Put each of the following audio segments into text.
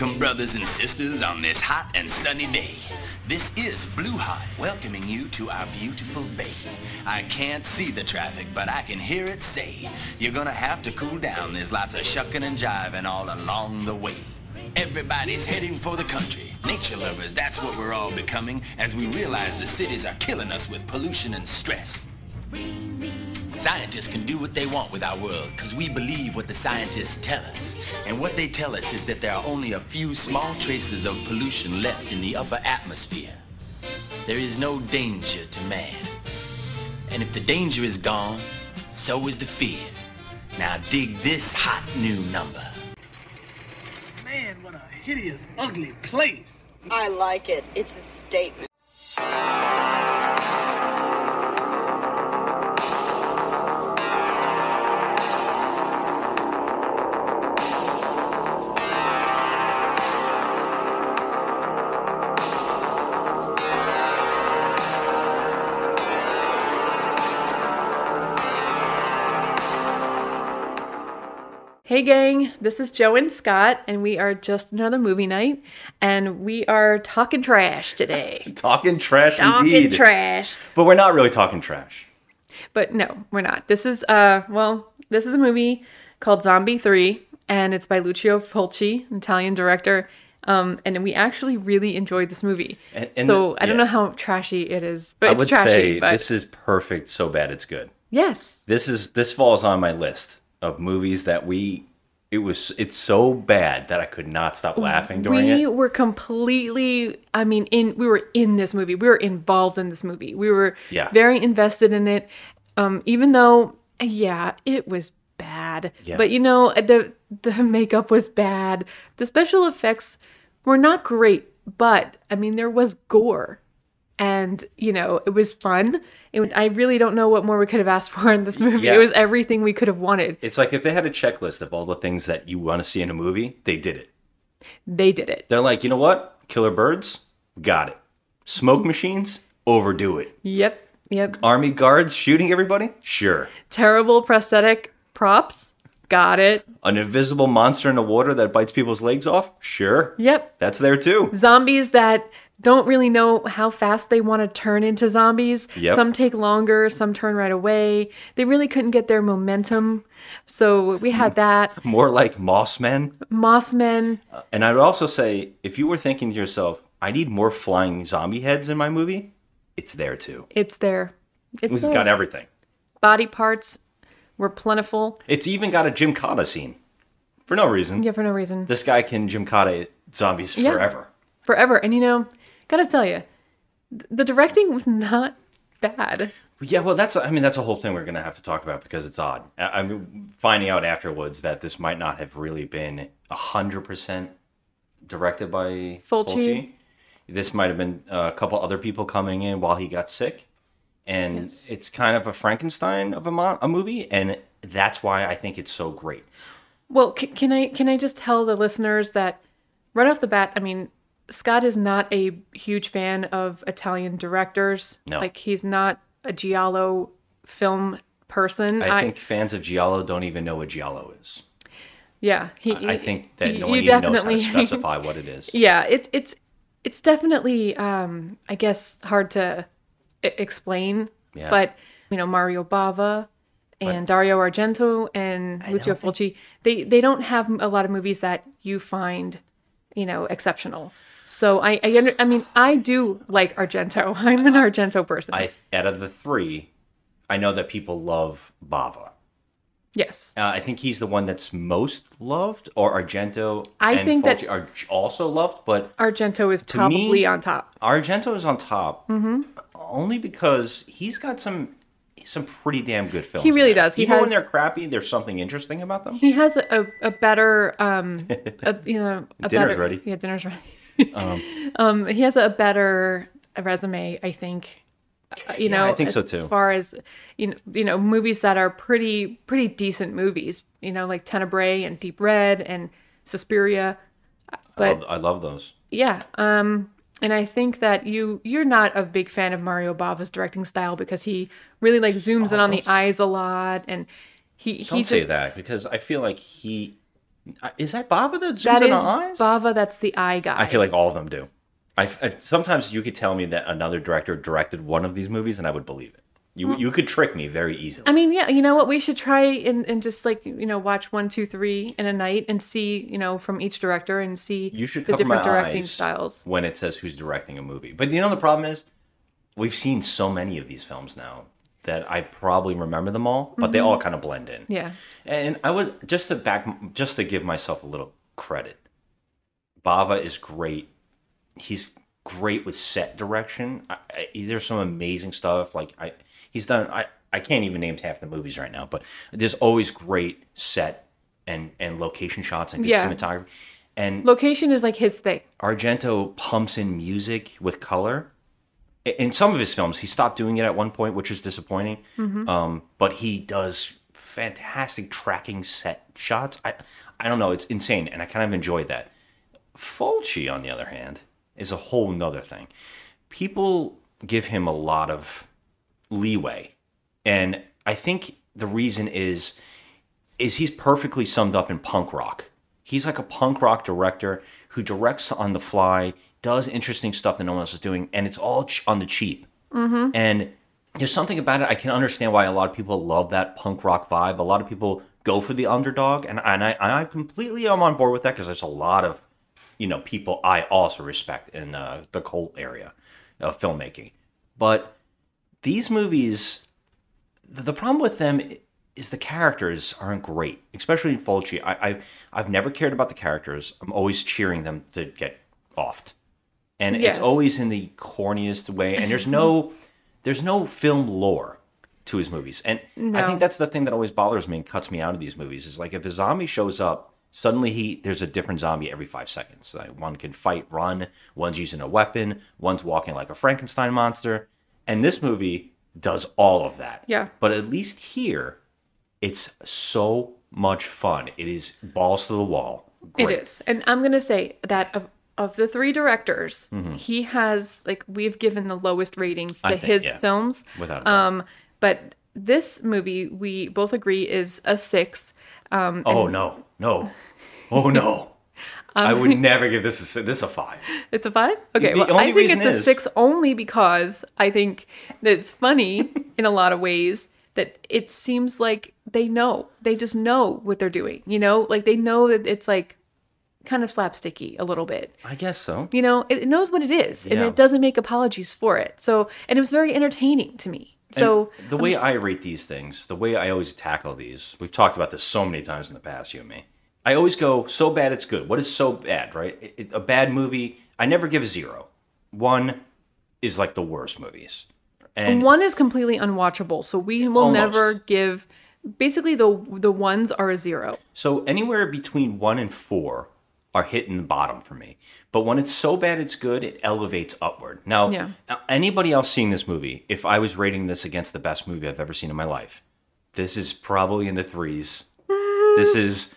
Welcome, brothers and sisters, on this hot and sunny day. This is Blue Heart welcoming you to our beautiful bay. I can't see the traffic, but I can hear it say, You're gonna have to cool down. There's lots of shucking and jiving all along the way. Everybody's heading for the country. Nature lovers, that's what we're all becoming as we realize the cities are killing us with pollution and stress. Scientists can do what they want with our world because we believe what the scientists tell us. And what they tell us is that there are only a few small traces of pollution left in the upper atmosphere. There is no danger to man. And if the danger is gone, so is the fear. Now dig this hot new number. Man, what a hideous, ugly place. I like it. It's a statement. Hey, gang, this is Jo and Scott, and we are just another movie night, and we are talking trash today. Talking trash indeed. talking indeed. trash. But we're not really talking trash. But no, we're not. This is, uh, well, this is a movie called Zombi 3, and it's by Lucio Fulci, Italian director. Um, and we actually really enjoyed this movie. And- and so the- I don't yeah. know how trashy it is, but I it's would trashy. say but this is perfect, so bad it's good. yes, This is this falls on my list of movies that we it was it's so bad that I could not stop laughing during we it. were completely i mean in we were in this movie we were involved in this movie we were Yeah. very invested in it um even though yeah it was bad Yeah. but you know the the makeup was bad the special effects were not great but i mean there was gore and you know it was fun and i really don't know what more we could have asked for in this movie Yeah. it was everything we could have wanted It's like if they had a checklist of all the things that you want to see in a movie, they did it. they did it They're like, you know what? Killer birds, got it. Smoke machines, overdo it. yep yep Army guards shooting everybody, sure. terrible prosthetic props. Got it. An invisible monster in the water that bites people's legs off, sure. Yep. That's there too. Zombies that don't really know how fast they want to turn into zombies. Yep. Some take longer, some turn right away. They really couldn't get their momentum. So we had that. More like moss men. Mossmen. Uh, and I would also say, if you were thinking to yourself, I need more flying zombie heads in my movie, it's there too. It's there. It's It's there. got everything. Body parts were plentiful. It's even got a Gymkata scene. For no reason. Yeah, for no reason. This guy can Gymkata zombies Yeah. forever. Forever. And you know, gotta tell you, the directing was not bad. Yeah, well, that's I mean that's a whole thing we're gonna have to talk about because it's odd. I, am finding out afterwards that this might not have really been hundred percent directed by Fulci. This might have been uh, a couple other people coming in while he got sick, and Yes. it's kind of a Frankenstein of a, mo- a movie, and that's why I think it's so great. Well, c- can I can I just tell the listeners that right off the bat, I mean, Scott is not a huge fan of Italian directors. No. Like he's not a giallo film person. I, think fans of Giallo don't even know what Giallo is. yeah, he, I think that no one even knows how to definitely- specify what it is. yeah, it's it's it's definitely um I guess hard to I- explain. Yeah. But you know, Mario Bava and Dario Argento and Lucio Fulci, they they don't have a lot of movies that you find, you know, exceptional. So I I, under, I mean I do like Argento. I'm an Argento person. I out of the three, I know that people love Bava. yes. Uh, I think he's the one that's most loved, or Argento. I and think that- are also loved, but Argento is me- probably on top. Argento is on top only because he's got some some pretty damn good films. He really does. He Even when they're crappy, there's something interesting about them. He has a, a, a better um a, you know a Dinner's better, ready. Yeah, dinner's ready. um, he has a better resume, I think. Uh, you Yeah, know, I think so too. as far as you know, you know, movies that are pretty pretty decent movies. You know, like Tenebrae and Deep Red and Suspiria. I But love, I love those. yeah, um, and I think that you you're not a big fan of Mario Bava's directing style because he really like zooms in on the eyes a lot and he he Don't just say that because I feel like he Is that Baba that zooms That in is eyes? Bava. That's the eye guy. I feel like all of them do. I, I- sometimes you could tell me that another director directed one of these movies, and I would believe it. You mm. you could trick me very easily. I mean, yeah, you know what? We should try and, and just like you know watch one, two, three in a night and see you know from each director and see you should the different directing styles. when it says who's directing a movie. But you know the problem is, we've seen so many of these films now that I probably remember them all, but they all kind of blend in. Mm-hmm. Yeah, And I would just to back, just to give myself a little credit. Bava is great. He's great with set direction. I, I, there's some amazing stuff. Like I, he's done. I, I can't even name half the movies right now, but there's always great set and and location shots and good Yeah. cinematography. And location is like his thing. Argento pumps in music with color. In some of his films, he stopped doing it at one point, which is disappointing. Um, but he does fantastic tracking set shots. I, I don't know, it's insane, and I kind of enjoyed that. Fulci, on the other hand, is a whole nother thing. People give him a lot of leeway, and I think the reason is is he's perfectly summed up in punk rock. He's like a punk rock director who directs on the fly, does interesting stuff that no one else is doing, and it's all ch- on the cheap. Mm-hmm. And there's something about it. I can understand why a lot of people love that punk rock vibe. A lot of people go for the underdog, and and I I completely am on board with that because there's a lot of you know people I also respect in uh, the cult area of filmmaking. But these movies, the, the problem with them is the characters aren't great, especially in Fulci. I, I I've never cared about the characters. I'm always cheering them to get offed, and Yes. it's always in the corniest way. And there's no there's no film lore to his movies, and I think that's the thing that always bothers me and cuts me out of these movies. Is like if a zombie shows up, suddenly he there's a different zombie every five seconds. Like one can fight, run. One's using a weapon. One's walking like a Frankenstein monster. And this movie does all of that. Yeah. But at least here, it's so much fun. It is balls to the wall. It Great. is. And I'm going to say that of of the three directors, he has like we've given the lowest ratings to Mm-hmm. Think, his yeah. films. Without a doubt. Um but this movie we both agree is a 6. Um oh no, no, oh no! I would never give this a this a five. it's a 5? Okay, The well I think it's a is- 6 only because I think that it's funny in a lot of ways that it seems like they know. They just know what they're doing, you know? Like they know that it's like kind of slapsticky a little bit. I guess so. you know it, it knows what it is and it doesn't make apologies for it so and it was very entertaining to me so And the um, way I rate these things, the way I always tackle these, we've talked about this so many times in the past, you and me. I always go so bad it's good. What is so bad, right? It- it- a bad movie, I never give a zero. One is like the worst movies, and one is completely unwatchable so we will Almost. never give basically the the ones are a zero So anywhere between one and four are hitting the bottom for me. But when it's so bad it's good, it elevates upward. Now, Yeah. uh, anybody else seeing this movie, if I was rating this against the best movie I've ever seen in my life, this is probably in the threes. this is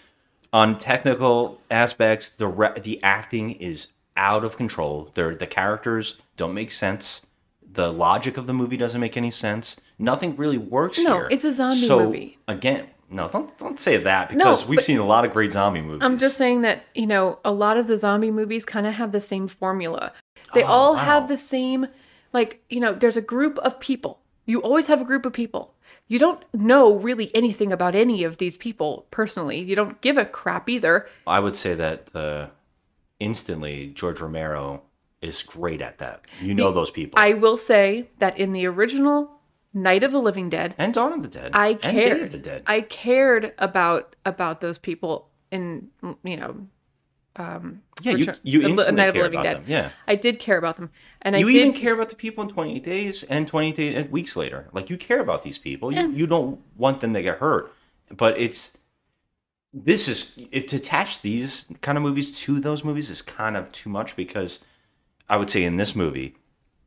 on technical aspects. The re- the acting is out of control. They're, the characters don't make sense. The logic of the movie doesn't make any sense. Nothing really works No, here. it's a zombie so, movie. Again, no, don't don't say that because we've seen a lot of great zombie movies. i'm just saying that you know a lot of the zombie movies kind of have the same formula they Oh, all wow. have the same like you know there's a group of people you always have a group of people you don't know really anything about any of these people personally you don't give a crap either I would say that uh, instantly George Romero is great at that. You know those people. I will say that in the original Night of the Living Dead, and Dawn of the Dead. I And Day of cared. the Dead. I cared about about those people in you know um, yeah, you, Return- you instantly Night of the Living about Dead. them. Yeah. I did care about them, and You I did even care about the people in 28 days and 28 days, weeks later. Like, you care about these people. You, you don't want them to get hurt. But it's. This is. If to attach these kind of movies to those movies is kind of too much because I would say in this movie,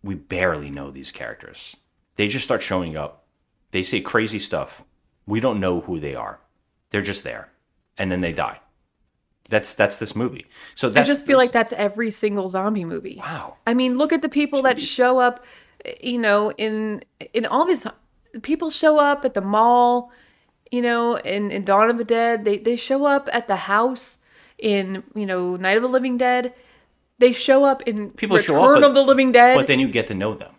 we barely know these characters. They just start showing up. They say crazy stuff. We don't know who they are. They're just there. And then they die. That's that's this movie. So I just feel like that's every single zombie movie. wow. I mean, look at the people that show up, you know, in in all these people show up at the mall you know, in, in Dawn of the Dead. They they show up at the house in you know Night of the Living Dead. They show up in People Return show up, but- of the Living Dead. But then you get to know them.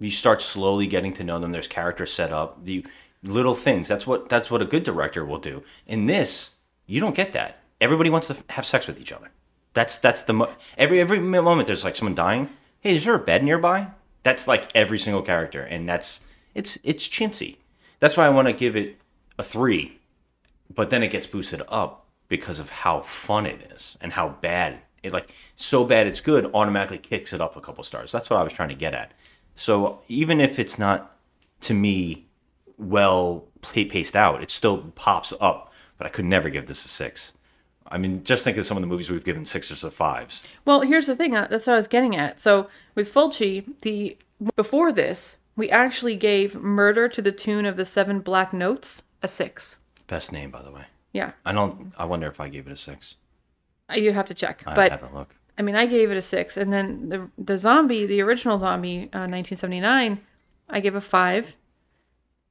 You start slowly getting to know them. There's characters set up. The little things. That's what that's what a good director will do. In this, you don't get that. Everybody wants to have sex with each other. That's that's the mo- every every moment there's like someone dying. Hey, is there a bed nearby? That's like every single character, and that's it's it's chintzy. That's why I want to give it a three, but then it gets boosted up because of how fun it is and how bad it like so bad it's good automatically kicks it up a couple stars. That's what I was trying to get at. So even if it's not to me well paced out, it still pops up. But I could never give this a six. I mean, just think of some of the movies we've given sixes or fives. Well, here's the thing. uh, That's what I was getting at. So with Fulci, the before this, we actually gave Murder to the Tune of the Seven Black Notes a six. Best name, by the way. Yeah, I don't. I wonder if I gave it a six. Uh, you have to check. I but haven't looked. I mean, I gave it a six, and then the the zombie, the original zombie, uh, 1979, I gave a five.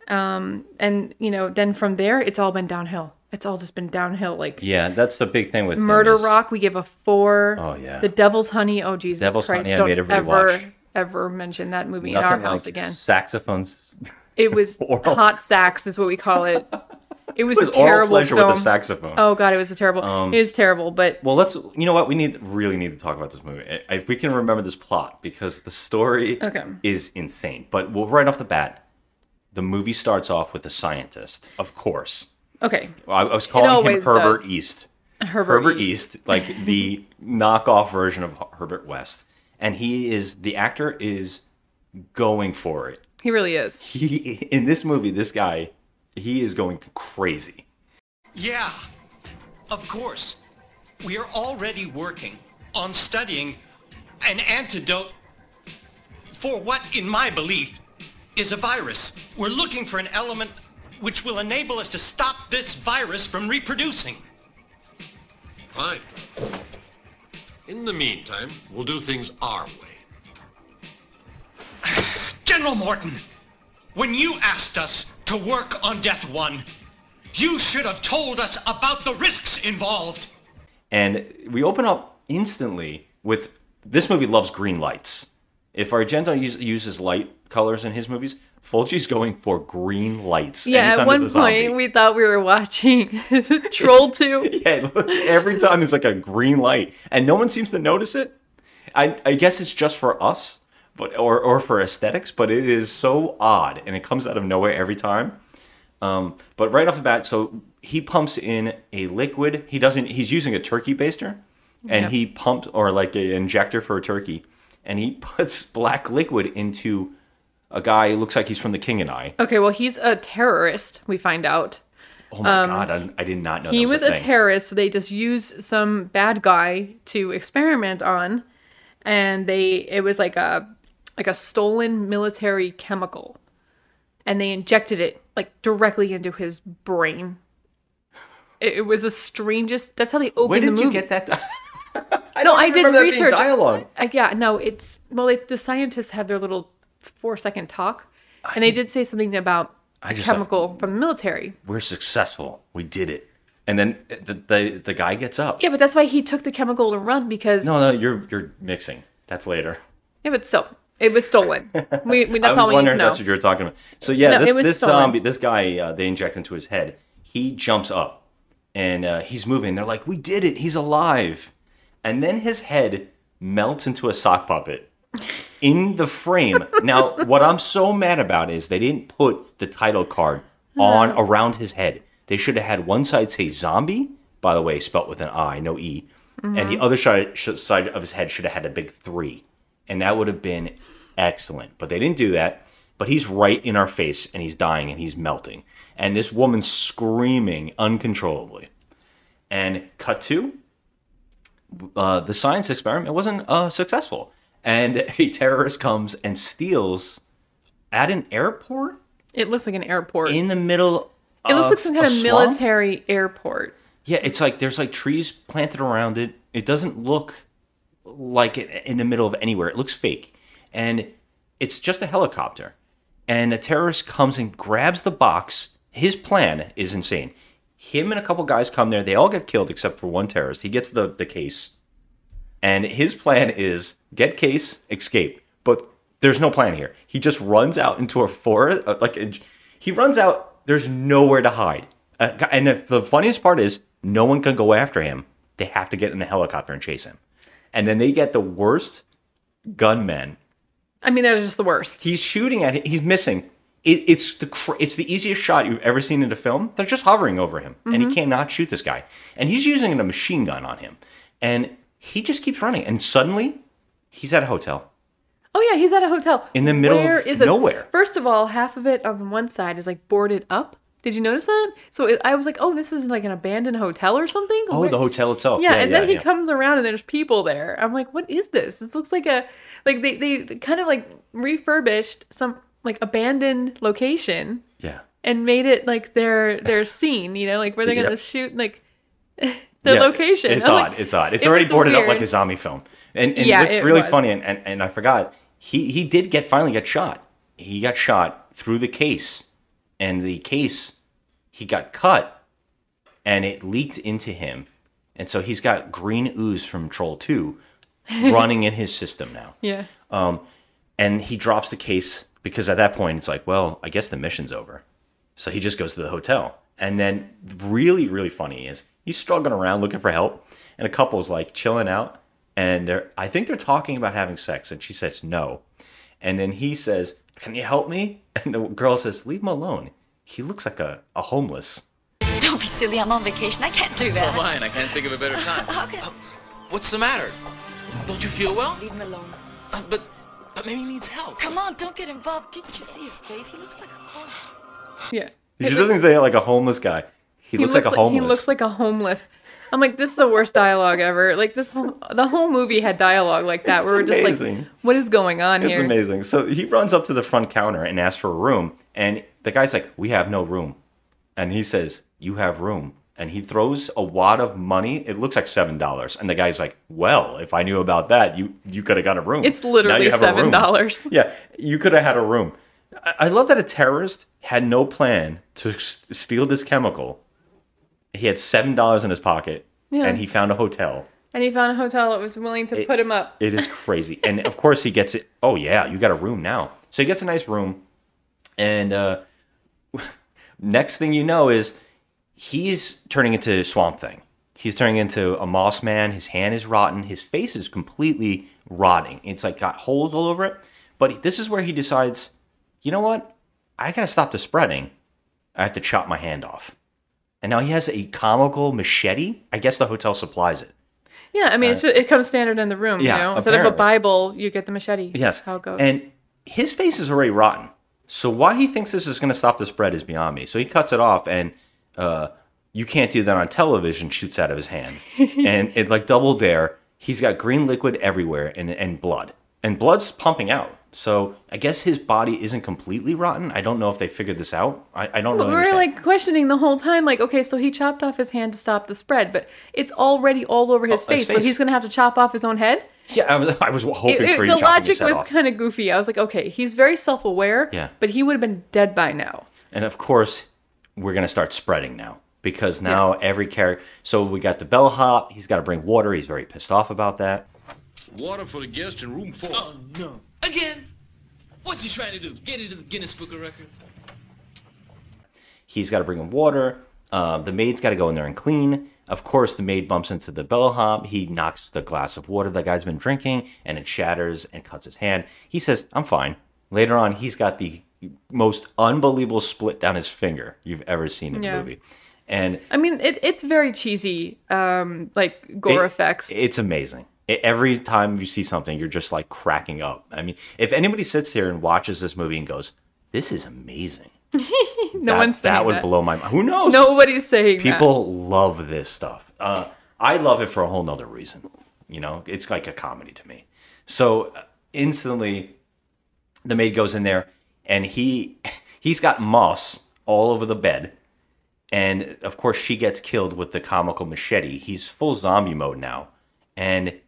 Um, and you know, then from there, it's all been downhill. It's all just been downhill. Like Yeah, that's the big thing with Murder is- Rock, we give a four. Oh, yeah. The Devil's Honey. Oh Jesus Devil's Christ! Honey, Don't made ever watch. ever mention that movie in Nothing our house like again. Saxophones. It was hot sax, is what we call it. It was, It was a terrible pleasure film. with a saxophone. Oh god, it was a terrible. Um, it was terrible, but Well, let's. You know what? We need really need to talk about this movie if we can remember this plot because the story Okay. is insane. But well, right off the bat, the movie starts off with a scientist, of course. okay. I, I was calling him Herbert does. East. Herbert, East, like the knockoff version of Herbert West, and he is the actor is going for it. He really is. He in this movie, this guy, he is going crazy. Yeah, of course. We are already working on studying an antidote for what, in my belief, is a virus. We're looking for an element which will enable us to stop this virus from reproducing. Fine. In the meantime, we'll do things our way. General Morton, when you asked us to work on Death One, you should have told us about the risks involved. And we open up instantly with this movie loves green lights. If Argento use, uses light colors in his movies, Fulci's going for green lights. Yeah, at anytime one there's a zombie. point we thought we were watching Troll 2. Yeah, look, every time there's like a green light, and no one seems to notice it. I, I guess it's just for us, but or or for aesthetics, but it is so odd, and it comes out of nowhere every time. Um, but right off the bat, so he pumps in a liquid. He doesn't. He's using a turkey baster, and Yep. he pumps or like an injector for a turkey, and he puts black liquid into a guy. who looks like he's from The King and I. Okay, well, he's a terrorist, we find out. Oh my god, I, I did not know Um, He was, was a, a terrorist, so they just used some bad guy to experiment on. And they it was like a like a stolen military chemical. And they injected it like directly into his brain. It, it was the strangest that's how they opened Where the did movie. you get that? I No, I did remember that being research. Dialogue. Uh, yeah, no, it's well, the scientists have their little four second talk, and they did say something about I a just thought- chemical from the military. we're successful. We did it. And then the the, the guy gets up. Yeah, but that's why he took the chemical to run because No, no, you're you're mixing. That's later. yeah, but still, it was stolen. We, we I that's was all we need to wondering know. that's what you were talking about. So yeah, No, this it was this stolen. zombie, this guy, uh, they inject into his head. He jumps up, and uh, he's moving. They're like, "We did it! He's alive!" And then his head melts into a sock puppet in the frame. now, what I'm so mad about is they didn't put the title card on around his head. They should have had one side say "zombie," by the way, spelt with an I, no E, and the other side sh- side of his head should have had a big three, and that would have been excellent. But they didn't do that. But he's right in our face, and he's dying, and he's melting, and this woman's screaming uncontrollably. And cut to uh, the science experiment wasn't uh, successful, and a terrorist comes and steals at an airport It looks like an airport. in the middle. it looks like some kind of military airport. Yeah, it's like there's like trees planted around it. It doesn't look like in the middle of anywhere. It looks fake. And it's just a helicopter. And a terrorist comes and grabs the box his plan is insane. Him and a couple guys come there. They all get killed except for one terrorist. He gets the, the case. And his plan is get case, escape. But there's no plan here. He just runs out into a forest. uh, Like he runs out. There's nowhere to hide. Uh, and the funniest part is no one can go after him. They have to get in a helicopter and chase him. And then they get the worst gunmen I mean, they're just the worst. He's shooting at him. He's missing. It, it's the cr- it's the easiest shot you've ever seen in a film. They're just hovering over him, and he mm-hmm. cannot shoot this guy. And he's using a machine gun on him, and he just keeps running. And suddenly, he's at a hotel. Oh yeah, he's at a hotel In the middle Where of is this? nowhere. First of all, half of it on one side is like boarded up. Did you notice that? So it, I was like, oh, this is like an abandoned hotel or something. Oh, Where- the hotel itself. Yeah, and then he yeah. comes around and there's people there. I'm like, what is this? This looks like a like they they kind of like refurbished some like abandoned location Yeah. and made it like their their scene. You know, like where they're gonna shoot like the Yeah, location. It's I'm odd. like- it's odd. It's it already boarded up like a zombie film. And, and Yeah, what's really was. funny, and, and, and I forgot, he, he did get finally get shot. He got shot through the case. And the case, he got cut and it leaked into him. And so he's got green ooze from Troll 2 running in his system now. Yeah. Um, And he drops the case because at that point it's like, well, I guess the mission's over. So he just goes to the hotel. And then really, really funny is he's struggling around looking for help. And a couple's like chilling out. And they're I think they're talking about having sex. And she says no. And then he says, Can you help me? And the girl says, Leave him alone. He looks like a, a homeless. Don't be silly. I'm on vacation. I can't do that. So Mine, I can't think of a better time. How can Uh, What's the matter? Don't you feel well? leave him alone? Uh, but, but maybe he needs help. Come on, don't get involved. Didn't you see his face? He looks like a homeless. Yeah. She doesn't say it like a homeless guy. He, looks, like a homeless. He looks like a homeless. I'm like, this is the worst dialogue ever. Like this, whole, the whole movie had dialogue like that, where we're just like, what is going on It's here? amazing. So he runs up to the front counter and asks for a room, and the guy's like, "We have no room," and he says, "You have room." And he throws a wad of money. It looks like seven dollars, and the guy's like, "Well, if I knew about that, you you could have got a room. It's literally have $7. Yeah, you could have had a room. I, I love that a terrorist had no plan to s- steal this chemical. He had seven dollars in his pocket, Yeah. and he found a hotel. And he found a hotel that was willing to put him up. It is crazy. and of course he gets it. Oh yeah, you got a room now. So he gets a nice room. And uh next thing you know is he's turning into Swamp Thing. He's turning into a moss man. His hand is rotten. His face is completely rotting. It's like got holes all over it. But this is where he decides, you know what? I gotta stop the spreading. I have to chop my hand off. And now he has a comical machete. I guess the hotel supplies it. Yeah, I mean, it's it comes standard in the room. yeah, you know, instead of a. Bible, you get the machete. Yes. how it goes. And his face is already rotten. So why he thinks this is going to stop the spread is beyond me. So he cuts it off, and uh, you can't do that on television. Shoots out of his hand, and it like double dare. He's got green liquid everywhere and and blood, and blood's pumping out. So I guess his body isn't completely rotten. I don't know if they figured this out. I, I don't But really We're understand. like questioning the whole time, like, okay, so he chopped off his hand to stop the spread, but it's already all over his Oh, his face, so he's gonna have to chop off his own head. yeah, I was, I was hoping It- it- for you the chopping logic was kind of goofy. I was like, okay, he's very self-aware, Yeah. but he would have been dead by now. And of course, we're gonna start spreading now because now every character. So we got the bellhop. He's got to bring water. He's very pissed off about that. Water for the guest in room four. Oh, no. Again? What's he trying to do? Get into the Guinness Book of Records? He's got to bring him water. Uh, the maid's got to go in there and clean. Of course, the maid bumps into the bellhop. He knocks the glass of water the guy's been drinking, and it shatters and cuts his hand. He says, "I'm fine." Later on, he's got the most unbelievable split down his finger you've ever seen in Yeah. a movie, and I mean, it, it's very cheesy, um, like gore It- effects. It's amazing. Every time you see something, you're just like cracking up. I mean, if anybody sits here and watches this movie and goes, "This is amazing," no that, one's that would that. blow my mind. Who knows? Nobody's saying that. People love this stuff. Uh, I love it for a whole nother reason. You know, it's like a comedy to me. So uh, instantly, the maid goes in there, and he he's got moss all over the bed, and of course she gets killed with the comical machete. He's full zombie mode now, and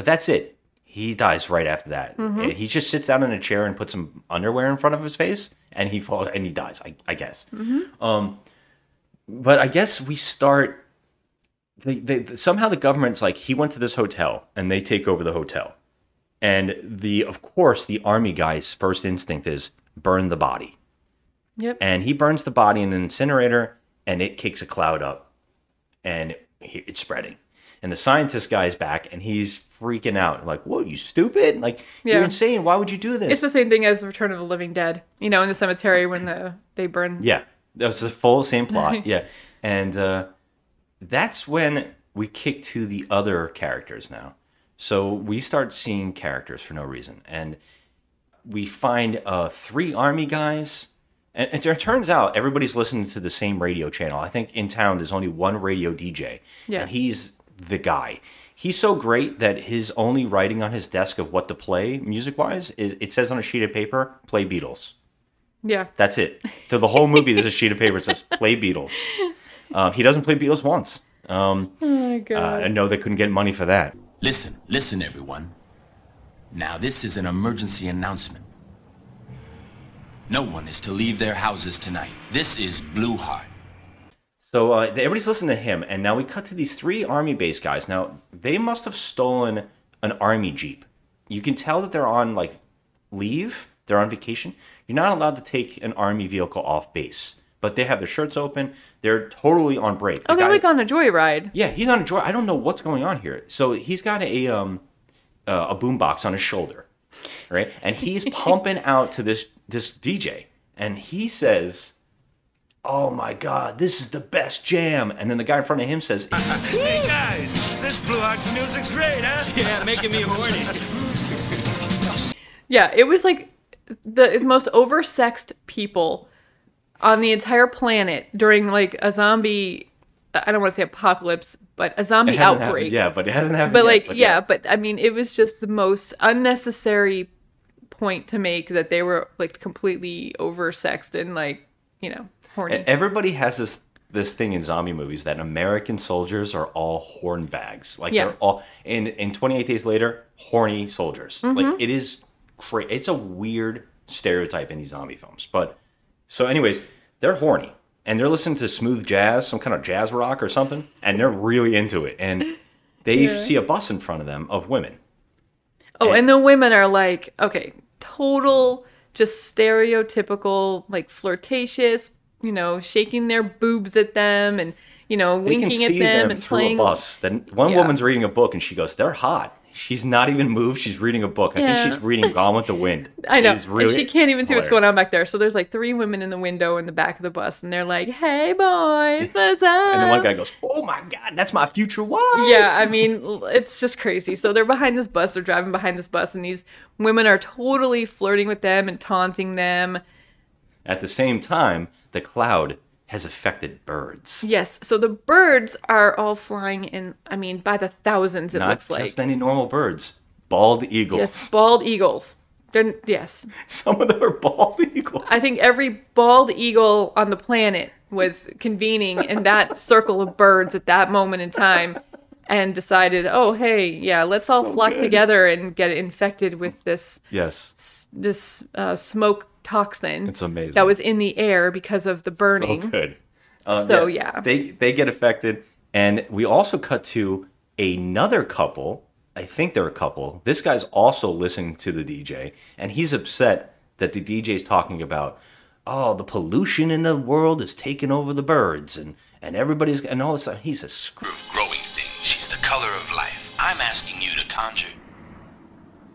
but that's it. he dies right after that. And He just sits down in a chair and puts some underwear in front of his face, and he falls and he dies. I, I guess. Um, but I guess we start. They, they somehow the government's like he went to this hotel and they take over the hotel, and the of course the army guy's first instinct is burn the body, Yep. and he burns the body in an incinerator, and it kicks a cloud up, and it's spreading. And the scientist guy's back, and he's freaking out, like, "Whoa, you stupid! Like, you're insane! Why would you do this?" It's the same thing as Return of the Living Dead. You know, in the cemetery when the they burn. Yeah, that was the full same plot. yeah, and uh, that's when we kick to the other characters now. So we start seeing characters for no reason, and we find uh, three army guys. And and it turns out everybody's listening to the same radio channel. I think in town there's only one radio DJ, Yeah. and he's the guy. He's so great that his only writing on his desk of what to play music wise is it says on a sheet of paper, "Play Beatles." Yeah. That's it. Through the whole movie, there's a sheet of paper that says "Play Beatles." Uh, he doesn't play Beatles once. Um, Oh my uh, god. I know they couldn't get money for that. Listen, listen, everyone. Now, this is an emergency announcement. No one is to leave their houses tonight. This is Blue Heart. So uh, everybody's listening to him, and now we cut to these three army base guys. Now they must have stolen an army jeep. You can tell that they're on like leave. They're on vacation. You're not allowed to take an army vehicle off base, but they have their shirts open. They're totally on break. The oh, they're guy- like on a joyride. Yeah, he's on a joy. I don't know what's going on here. So he's got a um uh, a boombox on his shoulder, right? And he's pumping out to this this DJ, and he says, "Oh my God, this is the best jam!" And then the guy in front of him says, Hey guys, this Blue Hearts music's great, huh? Yeah, making me horny. Yeah, it was like the most oversexed people on the entire planet during like a zombie. I don't want to say apocalypse, but a zombie outbreak. happened. Yeah, but it hasn't happened. but yet, like yeah, but I mean, it was just the most unnecessary point to make that they were like completely oversexed and like you know horny. Everybody has this this thing in zombie movies that American soldiers are all horn bags. Like Yeah. they're all in in 28 days later, horny soldiers. Mm-hmm. Like it is cra- it's a weird stereotype in these zombie films. But so anyways, they're horny and they're listening to smooth jazz, some kind of jazz rock or something, and they're really into it. And they Yeah. see a bus in front of them of women. Oh, and the women are like, okay, total, just stereotypical, like flirtatious, you know, shaking their boobs at them and, you know, winking at them, them, and through playing. a bus. Then one Yeah. woman's reading a book and she goes, "They're hot." She's not even moved. She's reading a book. I Yeah. think she's reading Gone with the Wind. I know. Really she can't even see what's going on back there. So there's like three women in the window in the back of the bus, and they're like, "Hey, boys, what's up?" And then one guy goes, "Oh my god, that's my future wife." Yeah, I mean, it's just crazy. So they're behind this bus, they're driving behind this bus, and these women are totally flirting with them and taunting them. At the same time, the cloud has affected birds. Yes, so the birds are all flying in, I mean, by the thousands, it Not looks just any normal birds. Bald eagles. Yes, bald eagles. They're, yes. Some of them are bald eagles. I think every bald eagle on the planet was convening in that circle of birds at that moment in time and decided, oh, hey, yeah, let's all flock good. together and get infected with this Yes. this uh, smoke toxin. It's amazing. That was in the air because of the burning. So good. Um, So, yeah. they they get affected, and we also cut to another couple. I think they're a couple. This guy's also listening to the DJ, and he's upset that the DJ's talking about, oh, the pollution in the world is taking over the birds, and and everybody's and all this stuff. He's a screw. Growing thing. She's the color of life. I'm asking you to conjure.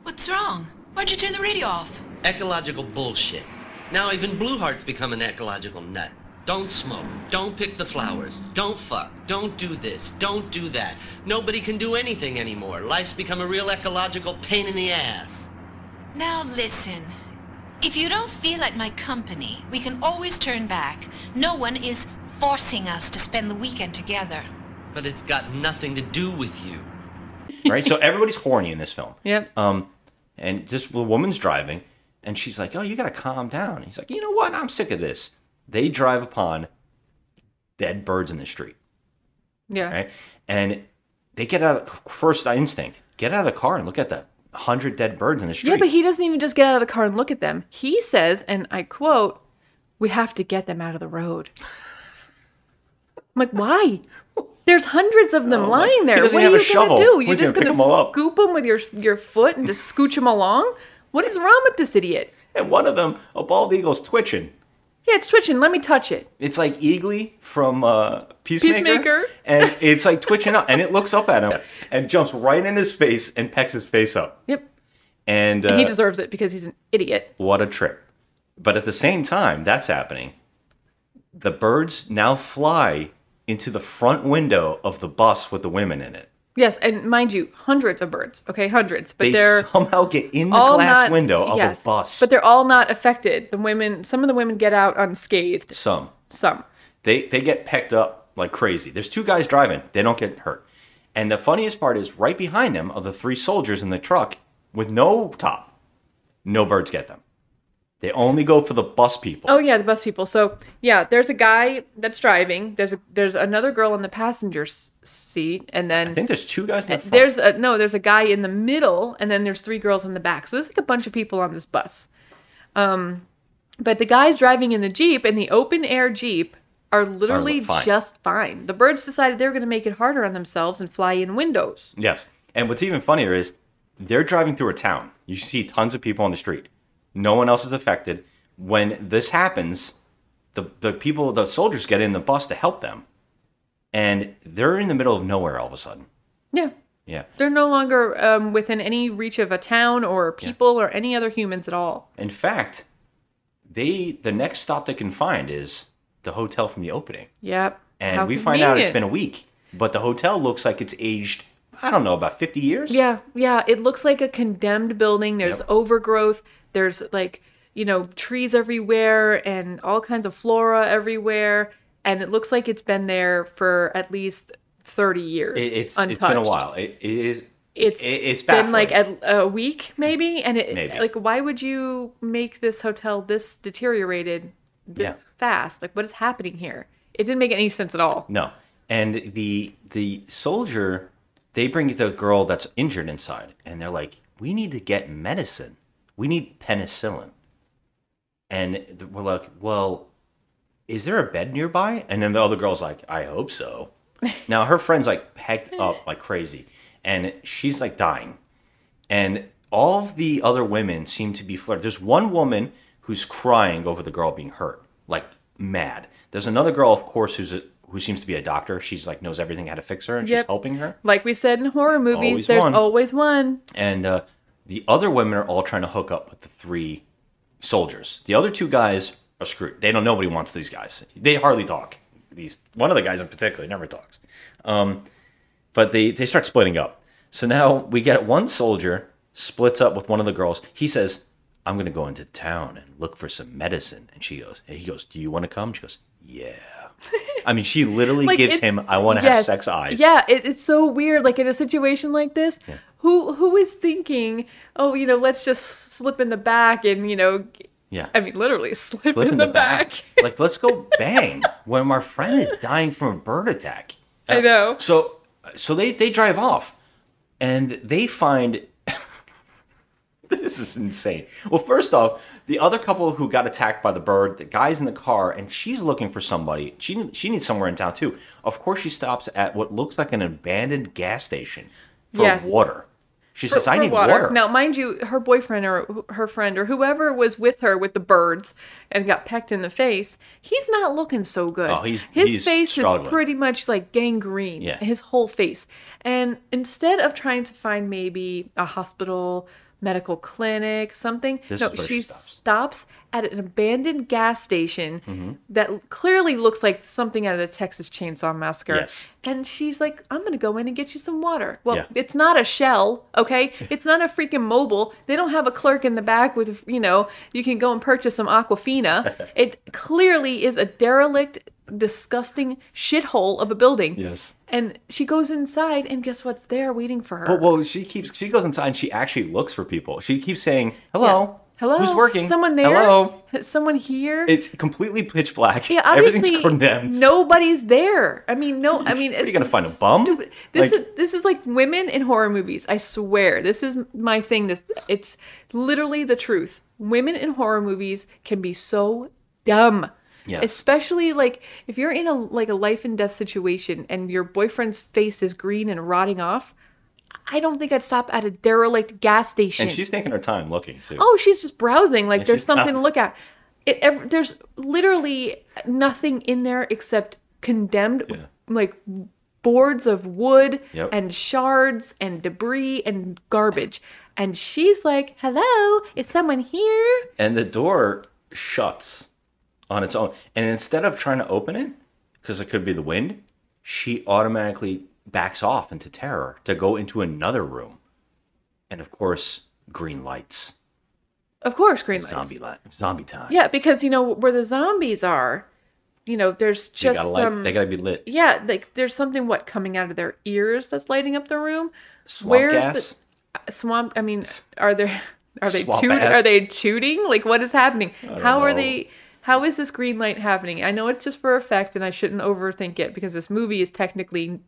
What's wrong? Why'd you turn the radio off? Ecological bullshit. Now even Blue Heart's become an ecological nut. Don't smoke. Don't pick the flowers. Don't fuck. Don't do this. Don't do that. Nobody can do anything anymore. Life's become a real ecological pain in the ass. Now listen. If you don't feel like my company, we can always turn back. No one is forcing us to spend the weekend together. But it's got nothing to do with you. right? So everybody's horny in this film. Yep. Um, and just the woman's driving, and she's like, "Oh, you gotta calm down." He's like, "You know what? I'm sick of this." They drive upon dead birds in the street, Yeah. right? And they get out. Of, first instinct, get out of the car and look at the hundred dead birds in the street. Yeah, but he doesn't even just get out of the car and look at them. He says, and I quote, "We have to get them out of the road." I'm like, why? There's hundreds of them oh lying there. Oh What are you gonna do? You're just gonna gonna pick 'em all up? scoop them with your your foot and just scooch them along? What is wrong with this idiot? and one of them, a bald eagle's twitching. Yeah, it's twitching. Let me touch it. It's like Eagly from uh, Peacemaker, Peacemaker. and it's like twitching up, and it looks up at him and jumps right in his face and pecks his face up. Yep. And, uh, And he deserves it because he's an idiot. what a trip! But at the same time, that's happening. The birds now fly into the front window of the bus with the women in it. Yes, and mind you, hundreds of birds. Okay, hundreds, but they they're somehow get in the glass not, window of yes, a bus. But they're all not affected. The women, some of the women get out unscathed. Some. Some. They they get pecked up like crazy. There's two guys driving. They don't get hurt. And the funniest part is right behind them are the three soldiers in the truck with no top. No birds get them. They only go for the bus people. Oh yeah, the bus people. So yeah, there's a guy that's driving. There's a there's another girl in the passenger s- seat, and then I think there's two guys in the front. there's a no, there's a guy in the middle, and then there's three girls in the back. So there's like a bunch of people on this bus. Um, but the guys driving in the jeep in the open air jeep are literally fine. just fine. The birds decided they were going to make it harder on themselves and fly in windows. Yes. And what's even funnier is they're driving through a town. You see tons of people on the street. No one else is affected. When this happens, the, the people, the soldiers get in the bus to help them. And they're in the middle of nowhere all of a sudden. Yeah. Yeah. They're no longer um, within any reach of a town or people or any other humans at all. In fact, they the next stop they can find is the hotel from the opening. Yep. And How we find out it's been a week, but the hotel looks like it's aged, I don't know, about 50 years? Yeah, yeah. It looks like a condemned building. There's Yep. overgrowth. There's like, you know, trees everywhere and all kinds of flora everywhere. And it looks like it's been there for at least 30 years. It, it's untouched. it's been a while. It, it is It's it, it's been like a, a week maybe. And it, Maybe. like, why would you make this hotel this deteriorated this Yeah. fast? Like, what is happening here? It didn't make any sense at all. No. And the the soldier, they bring the girl that's injured inside, and they're like, "We need to get medicine. We need penicillin." And we're like, "Well, is there a bed nearby?" And then the other girl's like, "I hope so." now her friend's like pecked up like crazy, and she's like dying, and all of the other women seem to be flirting. There's one woman who's crying over the girl being hurt, like mad. There's another girl, of course, who's a, who seems to be a doctor. She's like knows everything how to fix her, and Yep. she's helping her. Like we said in horror movies, Always there's one. always one. And uh, the other women are all trying to hook up with the three soldiers. The other two guys are screwed. They don't. Nobody wants these guys. They hardly talk. These one of the guys in particular never talks. Um, but they they start splitting up. So now we get one soldier splits up with one of the girls. He says, "I'm going to go into town and look for some medicine." And she goes, and he goes, "Do you want to come?" She goes, "Yeah." I mean, she literally Like, gives him, "I want to have sex eyes." Yeah, it, it's so weird. Like in a situation like this, who who is thinking, oh, you know, let's just slip in the back and you know, Yeah. I mean, literally slip, slip in, the, back. like, let's go bang when our friend is dying from a bird attack. I know. So, so they they drive off, and they find this is insane. Well, first off, the other couple who got attacked by the bird, the guy's in the car, and she's looking for somebody. She she needs somewhere in town too. Of course, she stops at what looks like an abandoned gas station for Yes. water. She For- says, "I need water." Now, mind you, her boyfriend or her friend or whoever was with her with the birds and got pecked in the face, he's not looking so good. Oh, he's- his he's face struggling. is pretty much like gangrene. Yeah. his whole face. And instead of trying to find maybe a hospital, medical clinic, something, This no, she she stops. at an abandoned gas station Mhm. that clearly looks like something out of the Texas Chainsaw Massacre. Yes. And she's like, I'm going to go in and get you some water. Well, Yeah. it's not a shell, okay? It's not a freaking Mobil. They don't have a clerk in the back with, you know, you can go and purchase some Aquafina. it clearly is a derelict, disgusting shithole of a building. Yes. And she goes inside, and guess what's there waiting for her? But well, she keeps she goes inside and she actually looks for people. She keeps saying, "Hello, Hello, Who's working? Someone there? Hello? someone here? It's completely pitch black. yeah, obviously Everything's condemned. nobody's there. I mean, no. I mean, Are you gonna find a bum? This Like- is this is like women in horror movies. I swear, this is my thing. This it's literally the truth. Women in horror movies can be so dumb. Yeah. Especially like if you're in a like a life and death situation and your boyfriend's face is green and rotting off. I don't think I'd stop at a derelict gas station. And she's taking her time looking too. Oh, she's just browsing. Like Yeah, there's something to look at. It ev- there's literally nothing in there except condemned like boards of wood Yep. and shards and debris and garbage. And she's like, "Hello, is someone here?" and the door shuts on its own. And instead of trying to open it, because it could be the wind, she automatically backs off into terror to go into another room. And of course, green lights. Of course, green lights. Zombie light, zombie time. Yeah, because you know where the zombies are, you know, there's they just gotta light, some they gotta be lit. Yeah, like there's something what coming out of their ears that's lighting up the room. Swamp gas? the uh, swamp? I mean, are there are they toot, are they tooting? Like what is happening? How are they? How is this green light happening? I know it's just for effect, and I shouldn't overthink it because this movie is technically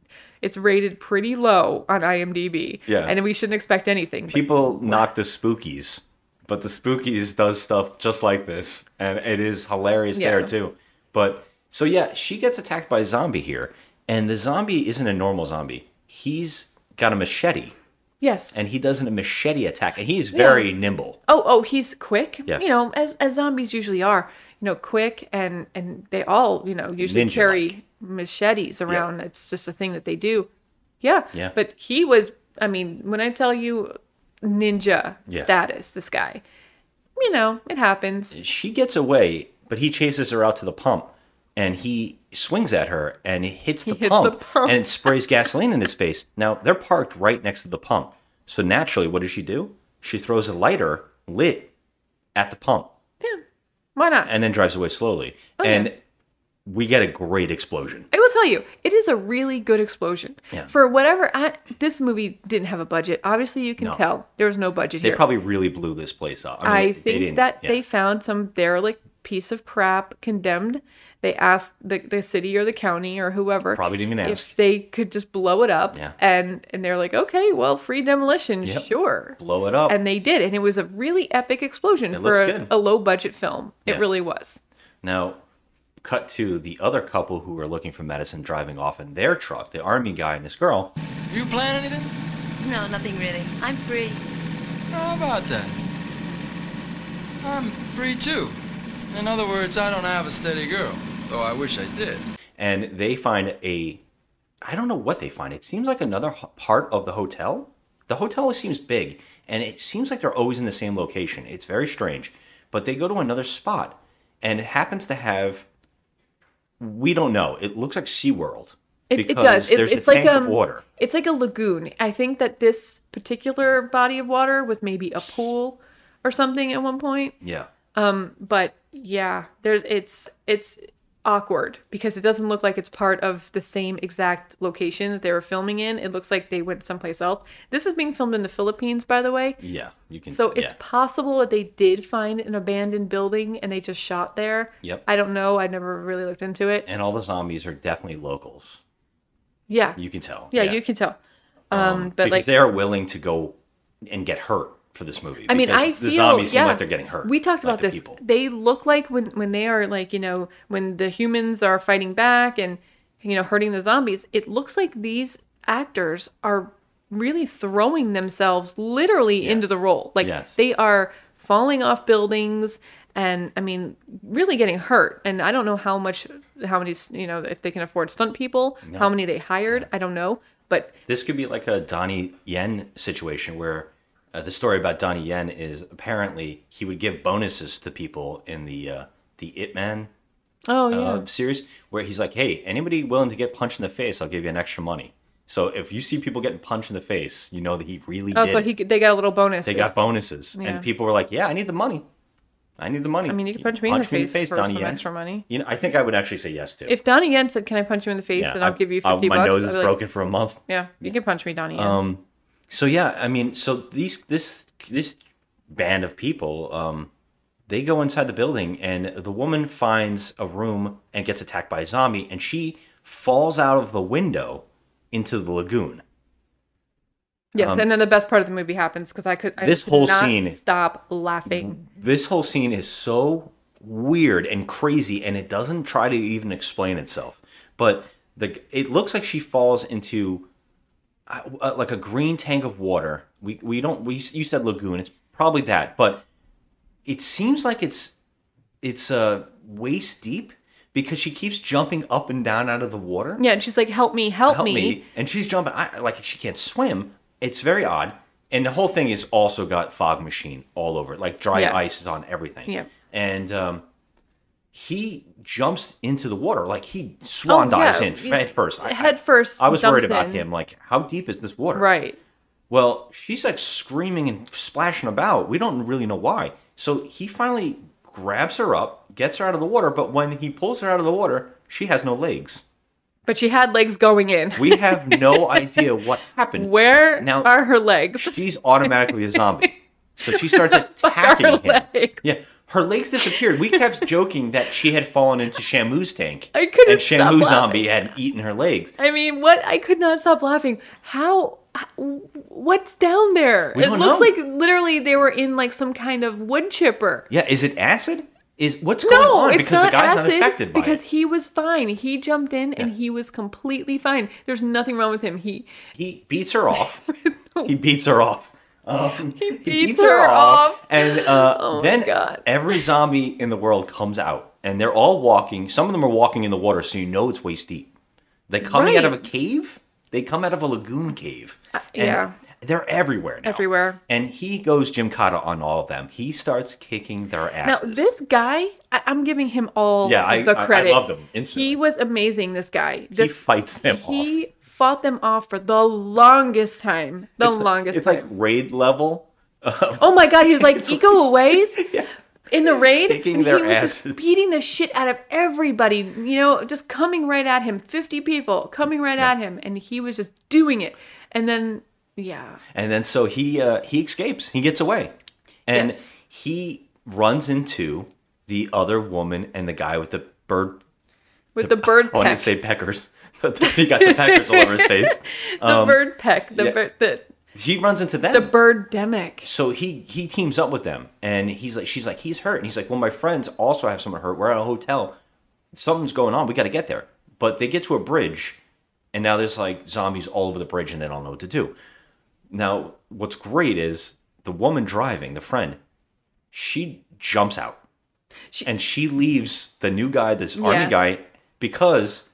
it's rated pretty low on IMDb. Yeah. and we shouldn't expect anything. but- People knock the spookies, but the spookies does stuff just like this, and it is hilarious there too. But so yeah, she gets attacked by a zombie here, and the zombie isn't a normal zombie. He's got a machete, yes, and he does a machete attack, and he's very nimble. Oh, oh, he's quick. Yeah. You know, as as zombies usually are. You know, quick and and they all you know usually Ninja-like. carry machetes around. It's just a thing that they do. Yeah. Yeah. But he was. I mean, when I tell you ninja Yeah. status, this guy. You know, it happens. She gets away, but he chases her out to the pump, and he swings at her, and it hits the, He hits pump, the pump. and it sprays gasoline in his face. Now they're parked right next to the pump, so naturally, what does she do? She throws a lighter lit at the pump, Why not? and then drives away slowly. Oh, and we get a great explosion. I will tell you, it is a really good explosion. Yeah. For whatever, I, this movie didn't have a budget. Obviously, you can No. tell there was no budget here. They here. probably really blew this place up. I, mean, they think that yeah. they found some derelict piece of crap condemned. They asked the, the city or the county or whoever Probably didn't even ask. if they could just blow it up. Yeah. And and they're like, okay, well, free demolition, Yep. sure. blow it up. And they did, and it was a really epic explosion It for a, a low budget film. It really was. Now, cut to the other couple who are looking for medicine driving off in their truck, the army guy and this girl. You plan anything? No, nothing really. I'm free. How about that? I'm free too. In other words, I don't have a steady girl, though I wish I did. And they find a. I don't know what they find. It seems like another part of the hotel. The hotel seems big, and it seems like they're always in the same location. It's very strange. But they go to another spot, and it happens to have. We don't know. It looks like SeaWorld. It, it because does. It, There's it's a like tank um, of water. It's like a lagoon. I think that this particular body of water was maybe a pool or something at one point. Yeah. Um, but yeah, there's it's it's awkward because it doesn't look like it's part of the same exact location that they were filming in. It looks like they went someplace else. This is being filmed in the Philippines, by the way. Yeah. You can. So it's possible that they did find an abandoned building and they just shot there. Yep. I don't know. I never really looked into it. And all the zombies are definitely locals. Yeah. You can tell. Yeah, you can tell. Um, but because like they are willing to go and get hurt for this movie. I mean, I the feel zombies yeah. seem like they're getting hurt. We talked like about the this. People. They look like when when they are like you know when the humans are fighting back and you know hurting the zombies. It looks like these actors are really throwing themselves literally into the role. Like Yes. they are falling off buildings and I mean really getting hurt. And I don't know how much how many you know if they can afford stunt people, No. how many they hired. I don't know, but This could be like a Donnie Yen situation where uh, the story about Donnie Yen is apparently he would give bonuses to people in the uh, the Ip Man oh yeah. uh, series where he's like, "Hey, anybody willing to get punched in the face, I'll give you an extra money." So if you see people getting punched in the face, you know that he really oh, so he they got a little bonus. they if- got bonuses, Yeah. and people were like, "Yeah, I need the money. I need the money." I mean, you can punch me in the face for Donnie some Yen." extra money. You know, I think I would actually say yes to. If Donnie Yen said, "Can I punch you in the face?" Yeah, and I'll I- give you I- fifty my bucks. nose is like, broken for a month. Yeah, you can punch me, Donnie Yen. Um, so yeah, I mean, so these this this band of people, um, they go inside the building, and the woman finds a room and gets attacked by a zombie, and she falls out of the window into the lagoon. Yes, Um, and then the best part of the movie happens because I could I This could whole not scene- stop laughing. This whole scene is so weird and crazy, and it doesn't try to even explain itself. But the it looks like she falls into uh, like a green tank of water. We we don't we you said lagoon. It's probably that, but it seems like it's it's uh waist deep because she keeps jumping up and down out of the water. Yeah, and she's like, "Help me, help, Help me. me. And she's jumping I, like she can't swim. It's very odd. And the whole thing is also got fog machine all over it. Like dry Yes. ice is on everything. Yeah. And um he jumps into the water like he oh, swan Oh, yeah, dives in he's- head first. I- head first I was worried about in. him. Like, how deep is this water? Right. Well, she's like screaming and splashing about. We don't really know why. So he finally grabs her up, gets her out of the water, but when he pulls her out of the water, she has no legs. But she had legs going in. We have no idea what happened. Where Now- are her legs? She's automatically a zombie. So she starts attacking him. Yeah, her legs disappeared. We kept joking that she had fallen into Shamu's tank. I couldn't And Shamu zombie had eaten her legs. I mean, what? I could not stop laughing. How? What's down there? We it looks know. like literally they were in like some kind of wood chipper. Yeah, is it acid? Is what's going No, on? it's Because not the guy's acid. not affected by because it. he was fine. He jumped in and he was completely fine. There's nothing wrong with him. He He beats her off. he beats her off. Um, he, beats her off. And uh, Oh then God. every zombie in the world comes out, and they're all walking. Some of them are walking in the water, so you know it's waist deep. They're coming out of a cave. They come out of a lagoon cave. And yeah. They're everywhere now. everywhere. And he goes Gymkata on all of them. He starts kicking their asses. Now this guy, I, I'm giving him all Yeah, I- the I- I credit. loved him instantly. He was amazing. This guy. he fights them off. Fought them off for the longest time. The It's, longest. it's time. like raid level. Oh my god, he was like Iko Uwais in the He's raid. kicking and their he was asses. just beating the shit out of everybody, you know, just coming right at him. 50 people coming right at him, and he was just doing it. And then, yeah. And then so he uh, he escapes. He gets away, and Yes. he runs into the other woman and the guy with the bird. With the, bird I to say peckers. he got the peckers all over his face. the Um, bird peck. The yeah. bird. The, He runs into them. the Birdemic. so he he teams up with them, and he's like, she's like, he's hurt, and he's like, well, my friends also have someone hurt. We're at a hotel. Something's going on. We got to get there. But they get to a bridge, and now there's like zombies all over the bridge, and they don't know what to do. Now, what's great is the woman driving, the friend, she jumps out, She- and she leaves the new guy, this army Yes. guy, because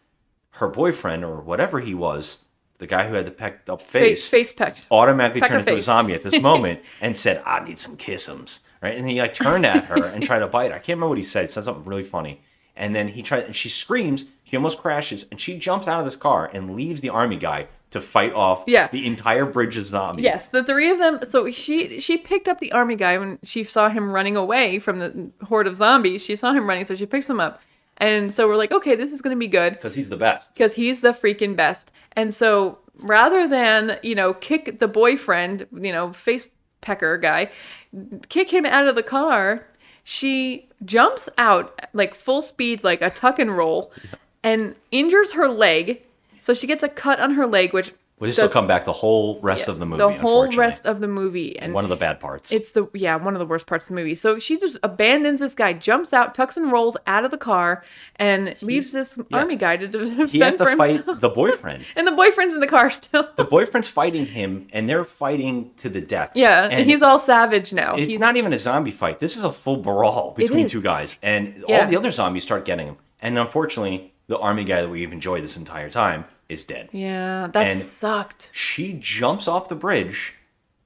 her boyfriend or whatever he was, the guy who had the pecked up Face, face, face pecked. automatically Pecker turned into a zombie at this moment and said, "I need some kissums," right? And he like turned at her and tried to bite her. I can't remember what he said. He said something really funny. And then he tried, and she screams. She almost crashes, and she jumps out of this car and leaves the army guy to fight off Yeah. the entire bridge of zombies. Yes, the three of them. So she she picked up the army guy when she saw him running away from the horde of zombies. She saw him running, so she picks him up. And so we're like, okay, this is gonna be good because he's the best. because he's the freaking best. And so rather than you know kick the boyfriend, you know face pecker guy, kick him out of the car, she jumps out like full speed, like a tuck and roll, and injures her leg. So she gets a cut on her leg, which Will does- come back the whole rest of the movie. the whole rest of the movie, and one of the bad parts. it's the yeah one of the worst parts of the movie. So she just abandons this guy, jumps out, tucks and rolls out of the car, and leaves this army guy to defend he has to fight the boyfriend. and the boyfriend's in the car still. the boyfriend's fighting him, and they're fighting to the death. yeah, and he's all savage now. It's He's- not even a zombie fight. This is a full brawl between two guys, and Yeah. all the other zombies start getting him. And unfortunately, the army guy that we've enjoyed this entire time is dead. yeah, that and- sucked. She jumps off the bridge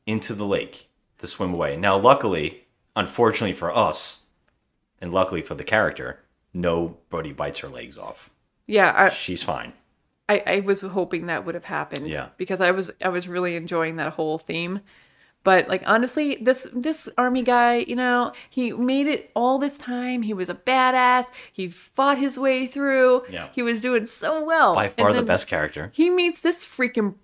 into the lake to swim away. Now, luckily, unfortunately for us, and luckily for the character, nobody bites her legs off. Yeah, She's fine. I, I I was hoping that would have happened. Yeah. because I was I was really enjoying that whole theme. But like honestly, this this army guy, you know, he made it all this time. He was a badass. He fought his way through. Yeah. He was doing so well. By far the best character. He meets this freaking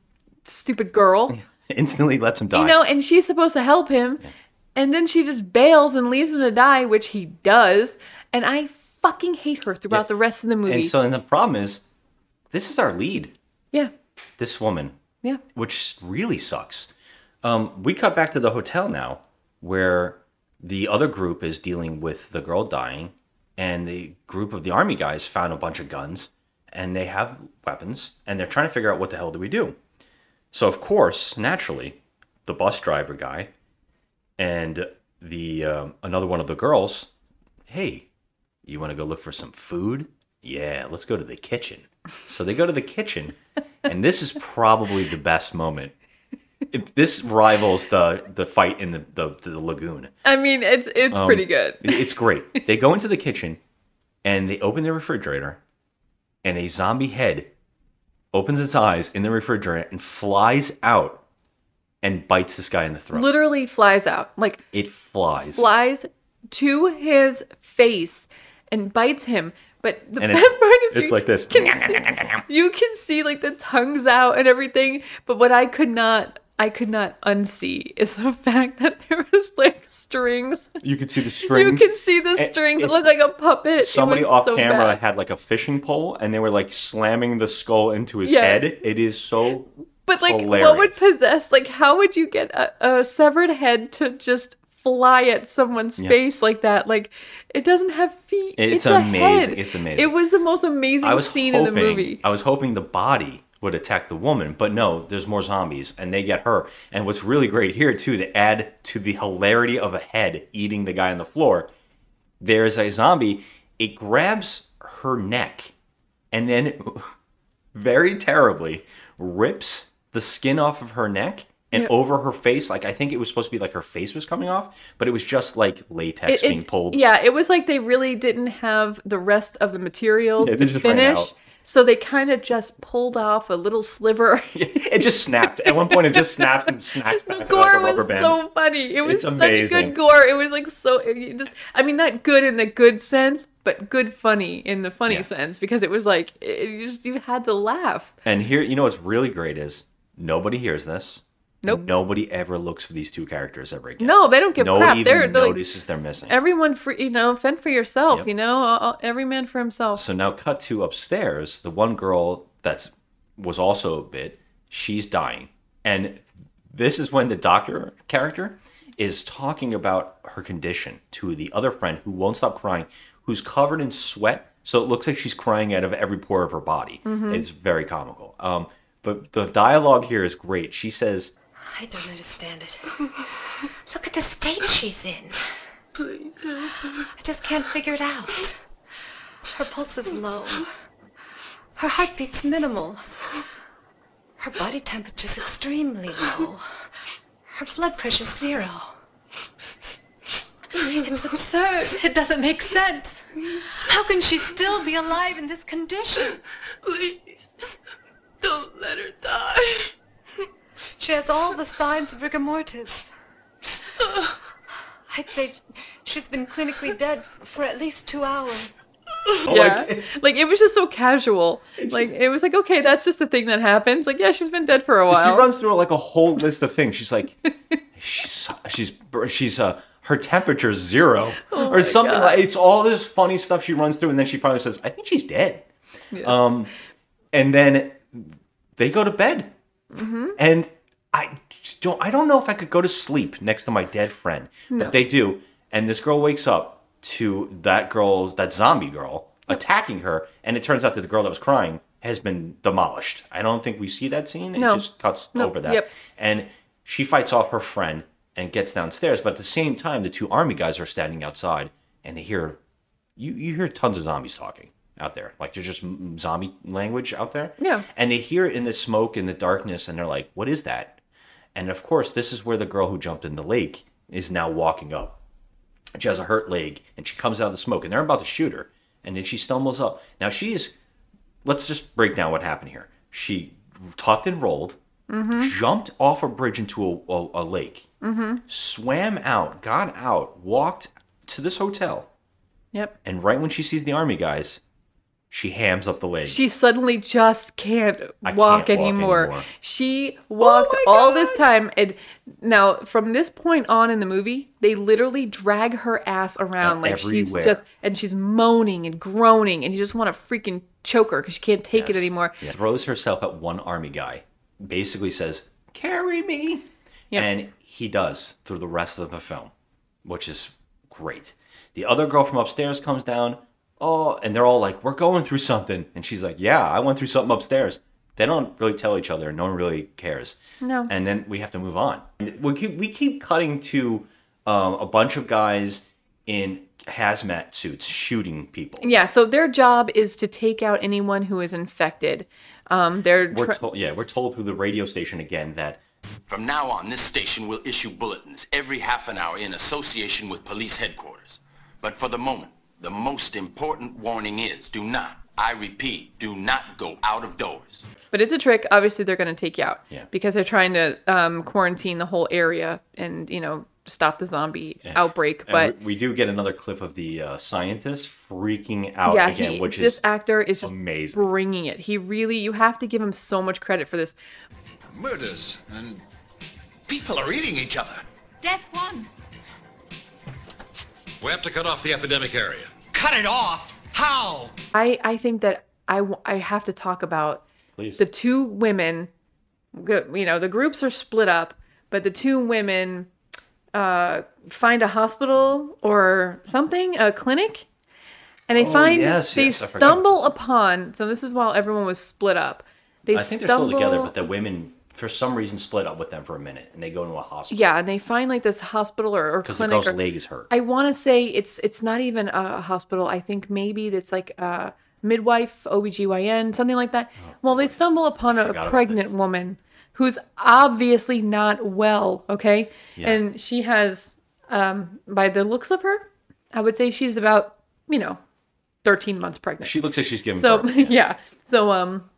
stupid girl, Instantly lets him die. you know, and she's supposed to help him. And then she just bails and leaves him to die, which he does. And I fucking hate her throughout the rest of the movie. And so, and the problem is, this is our lead, yeah, this woman, yeah. which really sucks. Um, we cut back to the hotel now, where the other group is dealing with the girl dying, and the group of the army guys found a bunch of guns, and they have weapons, and they're trying to figure out what the hell do we do. So, of course, naturally, the bus driver guy and the um, another one of the girls, hey, you want to go look for some food? Yeah, let's go to the kitchen. So they go to the kitchen, and this is probably the best moment. It- this rivals the the fight in the the, the lagoon. I mean, it's it's Um, pretty good. It's great. They go into the kitchen, and they open the refrigerator, and a zombie head opens its eyes in the refrigerator and flies out and bites this guy in the throat. Literally flies out, like It flies. flies to his face and bites him. But the And best part is it's you like this. Can see, you can see like the tongues out and everything. But what I could not, I could not unsee is the fact that there was like strings. You can see the strings. You can see the strings. It it's- looked like a puppet. It Somebody off so camera bad. had like a fishing pole, and they were like slamming the skull into his Yeah. head. It is so. But like, hilarious. what would possess? Like, how would you get a, a severed head to just fly at someone's Yeah. face like that? Like, it doesn't have feet. It's a amazing. It's amazing. It was the most amazing scene hoping, in the movie. I was hoping the body would attack the woman, but no, there's more zombies, and they get her. And what's really great here too, to add to the hilarity of a head eating the guy on the floor, there's a zombie. It grabs her neck, and then very terribly rips the skin off of her neck and Yeah. over her face. Like I think it was supposed to be like her face was coming off, but it was just like latex It- being pulled. Yeah, it was like they really didn't have the rest of the materials Yeah, they to just ran finish. So they kind of just pulled off a little sliver. It just snapped. At one point, it just snapped and snapped back gore like a was rubber band. so funny. It was It's such amazing. good gore. It was like so. Just, I mean, not good in the good sense, but good funny in the funny Yeah. sense because it was like it, you just you had to laugh. And here, you know what's really great is nobody hears this. Nope. Nobody ever looks for these two characters ever again. No, they don't give Nobody crap. even They're, they're like, notices they're missing. everyone for you know fend for yourself. Yep. You know, every man for himself. So now, cut to upstairs. The one girl that's was also a bit. She's dying, and this is when the doctor character is talking about her condition to the other friend who won't stop crying, who's covered in sweat. So it looks like she's crying out of every pore of her body. Mhm. It's very comical. Um, but the dialogue here is great. She says, I don't understand it. Look at the state she's in. Please I just can't figure it out. Her pulse is low. Her heartbeat's minimal. Her body temperature's extremely low. Her blood pressure's zero. It's absurd. It doesn't make sense. How can she still be alive in this condition? Please, don't let her die. She has all the signs of rigor mortis. I'd say she's been clinically dead for at least two hours. yeah, like it was just so casual. Like it was like okay, that's just a thing that happens. Like yeah, she's been dead for a while. She runs through like a whole list of things. She's like, she's she's she's uh her temperature's zero Oh or something God. like. It's all this funny stuff she runs through, and then she finally says, "I think she's dead." Yeah. Um, and then they go to bed, Mhm. and I don't I don't know if I could go to sleep next to my dead friend, No. but they do. And this girl wakes up to that girl's that zombie girl attacking her, and it turns out that the girl that was crying has been demolished. I don't think we see that scene. It No. just cuts No, over that. yep. And she fights off her friend and gets downstairs, but at the same time, the two army guys are standing outside, and they hear you you hear tons of zombies talking out there, like there's just zombie language out there. Yeah. And they hear it in the smoke in the darkness, and they're like, "What is that?" And of course, this is where the girl who jumped in the lake is now walking up. She has a hurt leg, and she comes out of the smoke, and they're about to shoot her, and then she stumbles up. Now she's, let's just break down what happened here. She tucked and rolled, Mhm. jumped off a bridge into a, a, a lake, Mhm. swam out, got out, walked to this hotel, Yep. and right when she sees the army guys, she hams up the leg. She suddenly just can't I walk, can't walk anymore. anymore. She oh walked all this time, and now from this point on in the movie, they literally drag her ass around like she's just, and she's moaning and groaning, and you just want to freaking choke her because she can't take it anymore. Yeah. Throws herself at one army guy. Basically says, "Carry me," Yep. and he does through the rest of the film, which is great. The other girl from upstairs comes down. Oh, and they're all like, "We're going through something," and she's like, "Yeah, I went through something upstairs." They don't really tell each other. No one really cares. No. And then we have to move on. And We keep we keep cutting to um, a bunch of guys in hazmat suits shooting people. Yeah, so their job is to take out anyone who is infected. Um, they're We're told, yeah, we're told through the radio station again that From now on, this station will issue bulletins every half an hour in association with police headquarters. But for the moment, the most important warning is do not, I repeat, do not go out of doors. But it's a trick. Obviously, they're going to take you out Yeah. because they're trying to um, quarantine the whole area and you know stop the zombie outbreak. But we, we do get another clip of the uh, scientist freaking out yeah, again, he, which this is actor is just amazing. bringing it. He really, you have to give him so much credit for this. Murders and People are eating each other. Death one. We have to cut off the epidemic area. Cut it off? How? I I think that I, I have to talk about Please. the two women. You know, the groups are split up, but the two women uh, find a hospital or something, a clinic, and they Oh, find yes, they yes, I forgot about stumble upon. So this is while everyone was split up. They I think they're still together, but the women, for some reason, split up with them for a minute, and they go into a hospital yeah, and they find like this hospital or, or because the girl's or- leg is hurt. I want to say it's it's not even a hospital. I think maybe it's like a midwife, OBGYN, something like that. well, they stumble upon forgot a pregnant woman who's obviously not well, okay? Yeah. And she has um by the looks of her, I would say she's about, you know, 13 months pregnant. She looks like she's giving so birth. yeah. So um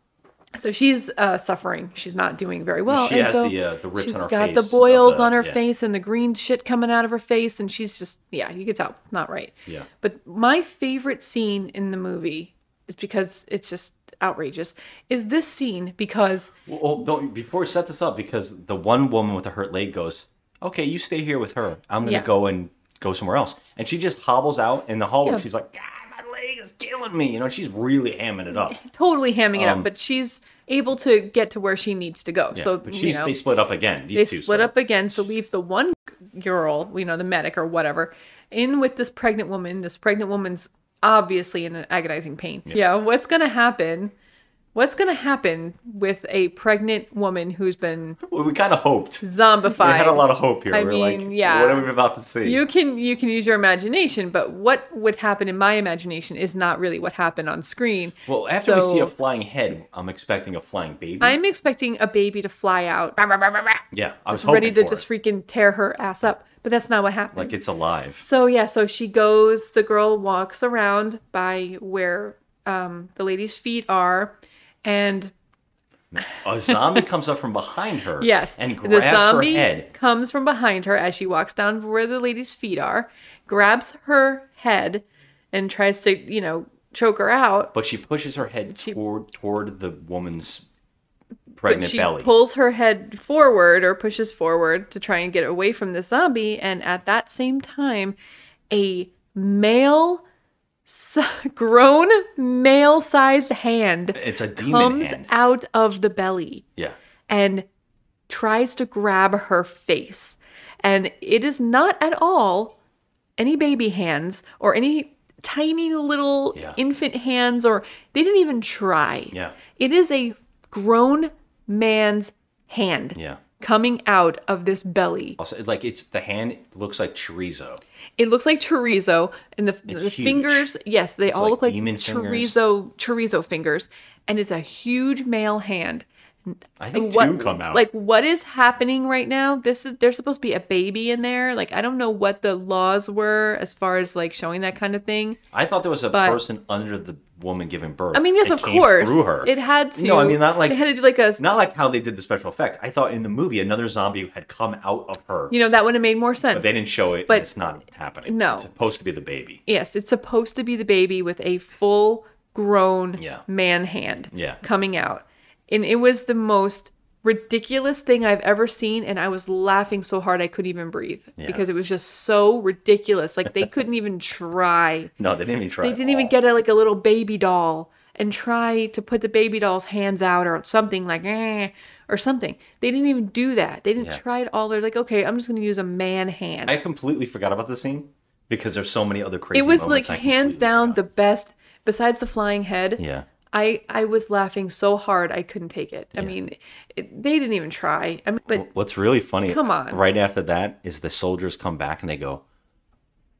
so she's uh, suffering. She's not doing very well. She and has so the, uh, the rips she's on her got the boils the- on her yeah. face and the green shit coming out of her face, and she's just yeah, you could tell not right. Yeah. But my favorite scene in the movie is because it's just outrageous. Is this scene because Well, oh, don't, before we set this up, because the one woman with the hurt leg goes, "Okay, you stay here with her. I'm gonna Yeah. go and go somewhere else," and she just hobbles out in the hallway. Yeah. She's like, "God, leg is killing me," you know. She's really hamming it up. totally hamming it Um, up, but she's able to get to where she needs to go. Yeah, so but you she's, know, they split up again. These they two split up again so leave the one girl you know the medic or whatever in with this pregnant woman this pregnant woman's obviously in an agonizing pain yeah, what's gonna happen what's gonna happen with a pregnant woman who's been Well, we kind of hoped. zombified We had a lot of hope here. I We're mean, like, yeah. what are we about to see? you can you can use your imagination but what would happen in my imagination is not really what happened on screen well, after we see a flying head, I'm expecting a flying baby. i'm expecting a baby to fly out yeah, I was just ready to for just it. freaking tear her ass up but that's not what happened like it's alive. So yeah, so she goes. The girl walks around by where um, the lady's feet are, and A zombie comes up from behind her. yes, and the grabs zombie her head. comes from behind her as she walks down where the lady's feet are, grabs her head, and tries to you know choke her out. But she pushes her head toward toward the woman's But pregnant she belly. pulls her head forward or pushes forward to try and get away from the zombie, and at that same time, a male, grown male-sized hand It's a demon comes hand. out of the belly yeah. and tries to grab her face, and it is not at all any baby hands or any tiny little Yeah. infant hands or they didn't even try. Yeah. It is a grown man's hand Yeah. Coming out of this belly. Also, like it's the hand looks like chorizo. It looks like chorizo, and the, the fingers, yes, they It's all like look like fingers. chorizo chorizo fingers, and it's a huge male hand. I think what, two come out. Like what is happening right now? This is there's supposed to be a baby in there. Like I don't know what the laws were as far as like showing that kind of thing. I thought there was a but- person under the woman giving birth. I mean, yes, It of course, through her. it had to. No, I mean not like they had to do like a. not like how they did the special effect. I thought in the movie another zombie had come out of her, You know that would have made more sense. but they didn't show it. But- and it's not happening. no. it's supposed to be the baby. Yes, it's supposed to be the baby with a full grown Yeah. man hand Yeah. coming out. And it was the most ridiculous thing I've ever seen and I was laughing so hard I couldn't even breathe Yeah. because it was just so ridiculous. Like they couldn't even try. No, they didn't even try. They didn't even get a, like a little baby doll and try to put the baby doll's hands out or something like eh, or something. They didn't even do that. They didn't Yeah. try it all. They're like, okay, I'm just going to use a man hand. I completely forgot about the scene because there's so many other crazy. it was like hands down the best. Besides the flying head, Yeah. I I was laughing so hard I couldn't take it. I mean, it, they didn't even try. I mean, but What's really funny, Come on. right after that is the soldiers come back and they go,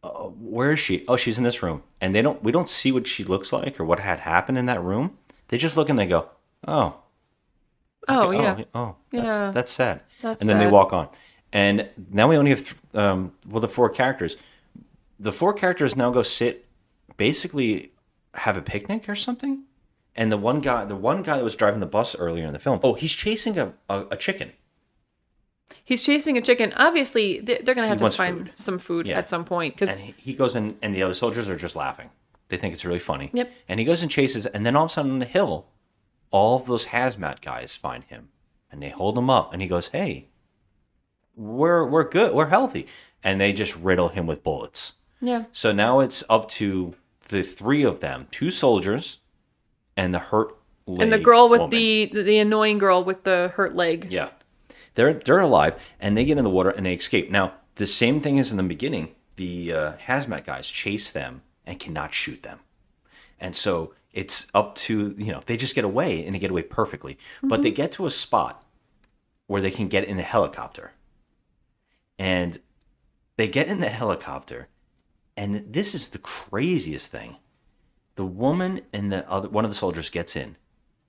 uh, "Where is she? Oh, she's in this room." And they don't, we don't see what she looks like or what had happened in that room. They just look and they go, "Oh, oh okay, yeah, oh, that's, Yeah. that's sad." That's and then they walk on. And now we only have, th- um, well, the four characters. The four characters now go sit, basically have a picnic or something. And the one guy, the one guy that was driving the bus earlier in the film, oh, he's chasing a, a, a chicken. he's chasing a chicken. Obviously, they- they're gonna He have to find food. some food Yeah. at some point because and he, he goes in and the other soldiers are just laughing they think it's really funny Yep. and he goes and chases and then all of a sudden on the hill all of those hazmat guys find him and they hold him up and he goes hey we're we're good we're healthy and they just riddle him with bullets yeah, so now it's up to the three of them two soldiers and the hurt and the girl with woman. the the annoying girl with the hurt leg. Yeah. They're they're alive and they get in the water and they escape. Now, the same thing as in the beginning, the uh, hazmat guys chase them and cannot shoot them. And so it's up to, you know, they just get away and they get away perfectly. But they get to a spot where they can get in a helicopter. And they get in the helicopter and this is the craziest thing. The woman and the other one of the soldiers gets in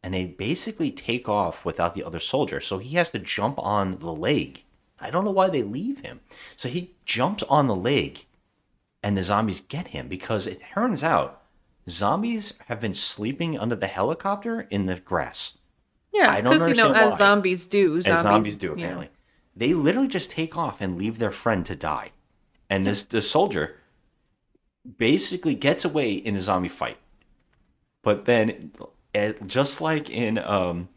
and they basically take off without the other soldier. So he has to jump on the leg. I don't know why they leave him. So he jumps on the leg, and the zombies get him because it turns out zombies have been sleeping under the helicopter in the grass. Yeah, I don't because you know, understand as why. zombies do, zombies, As zombies do, yeah. apparently. They literally just take off and leave their friend to die. And this the soldier basically gets away in the zombie fight. But then, eh, just like in um,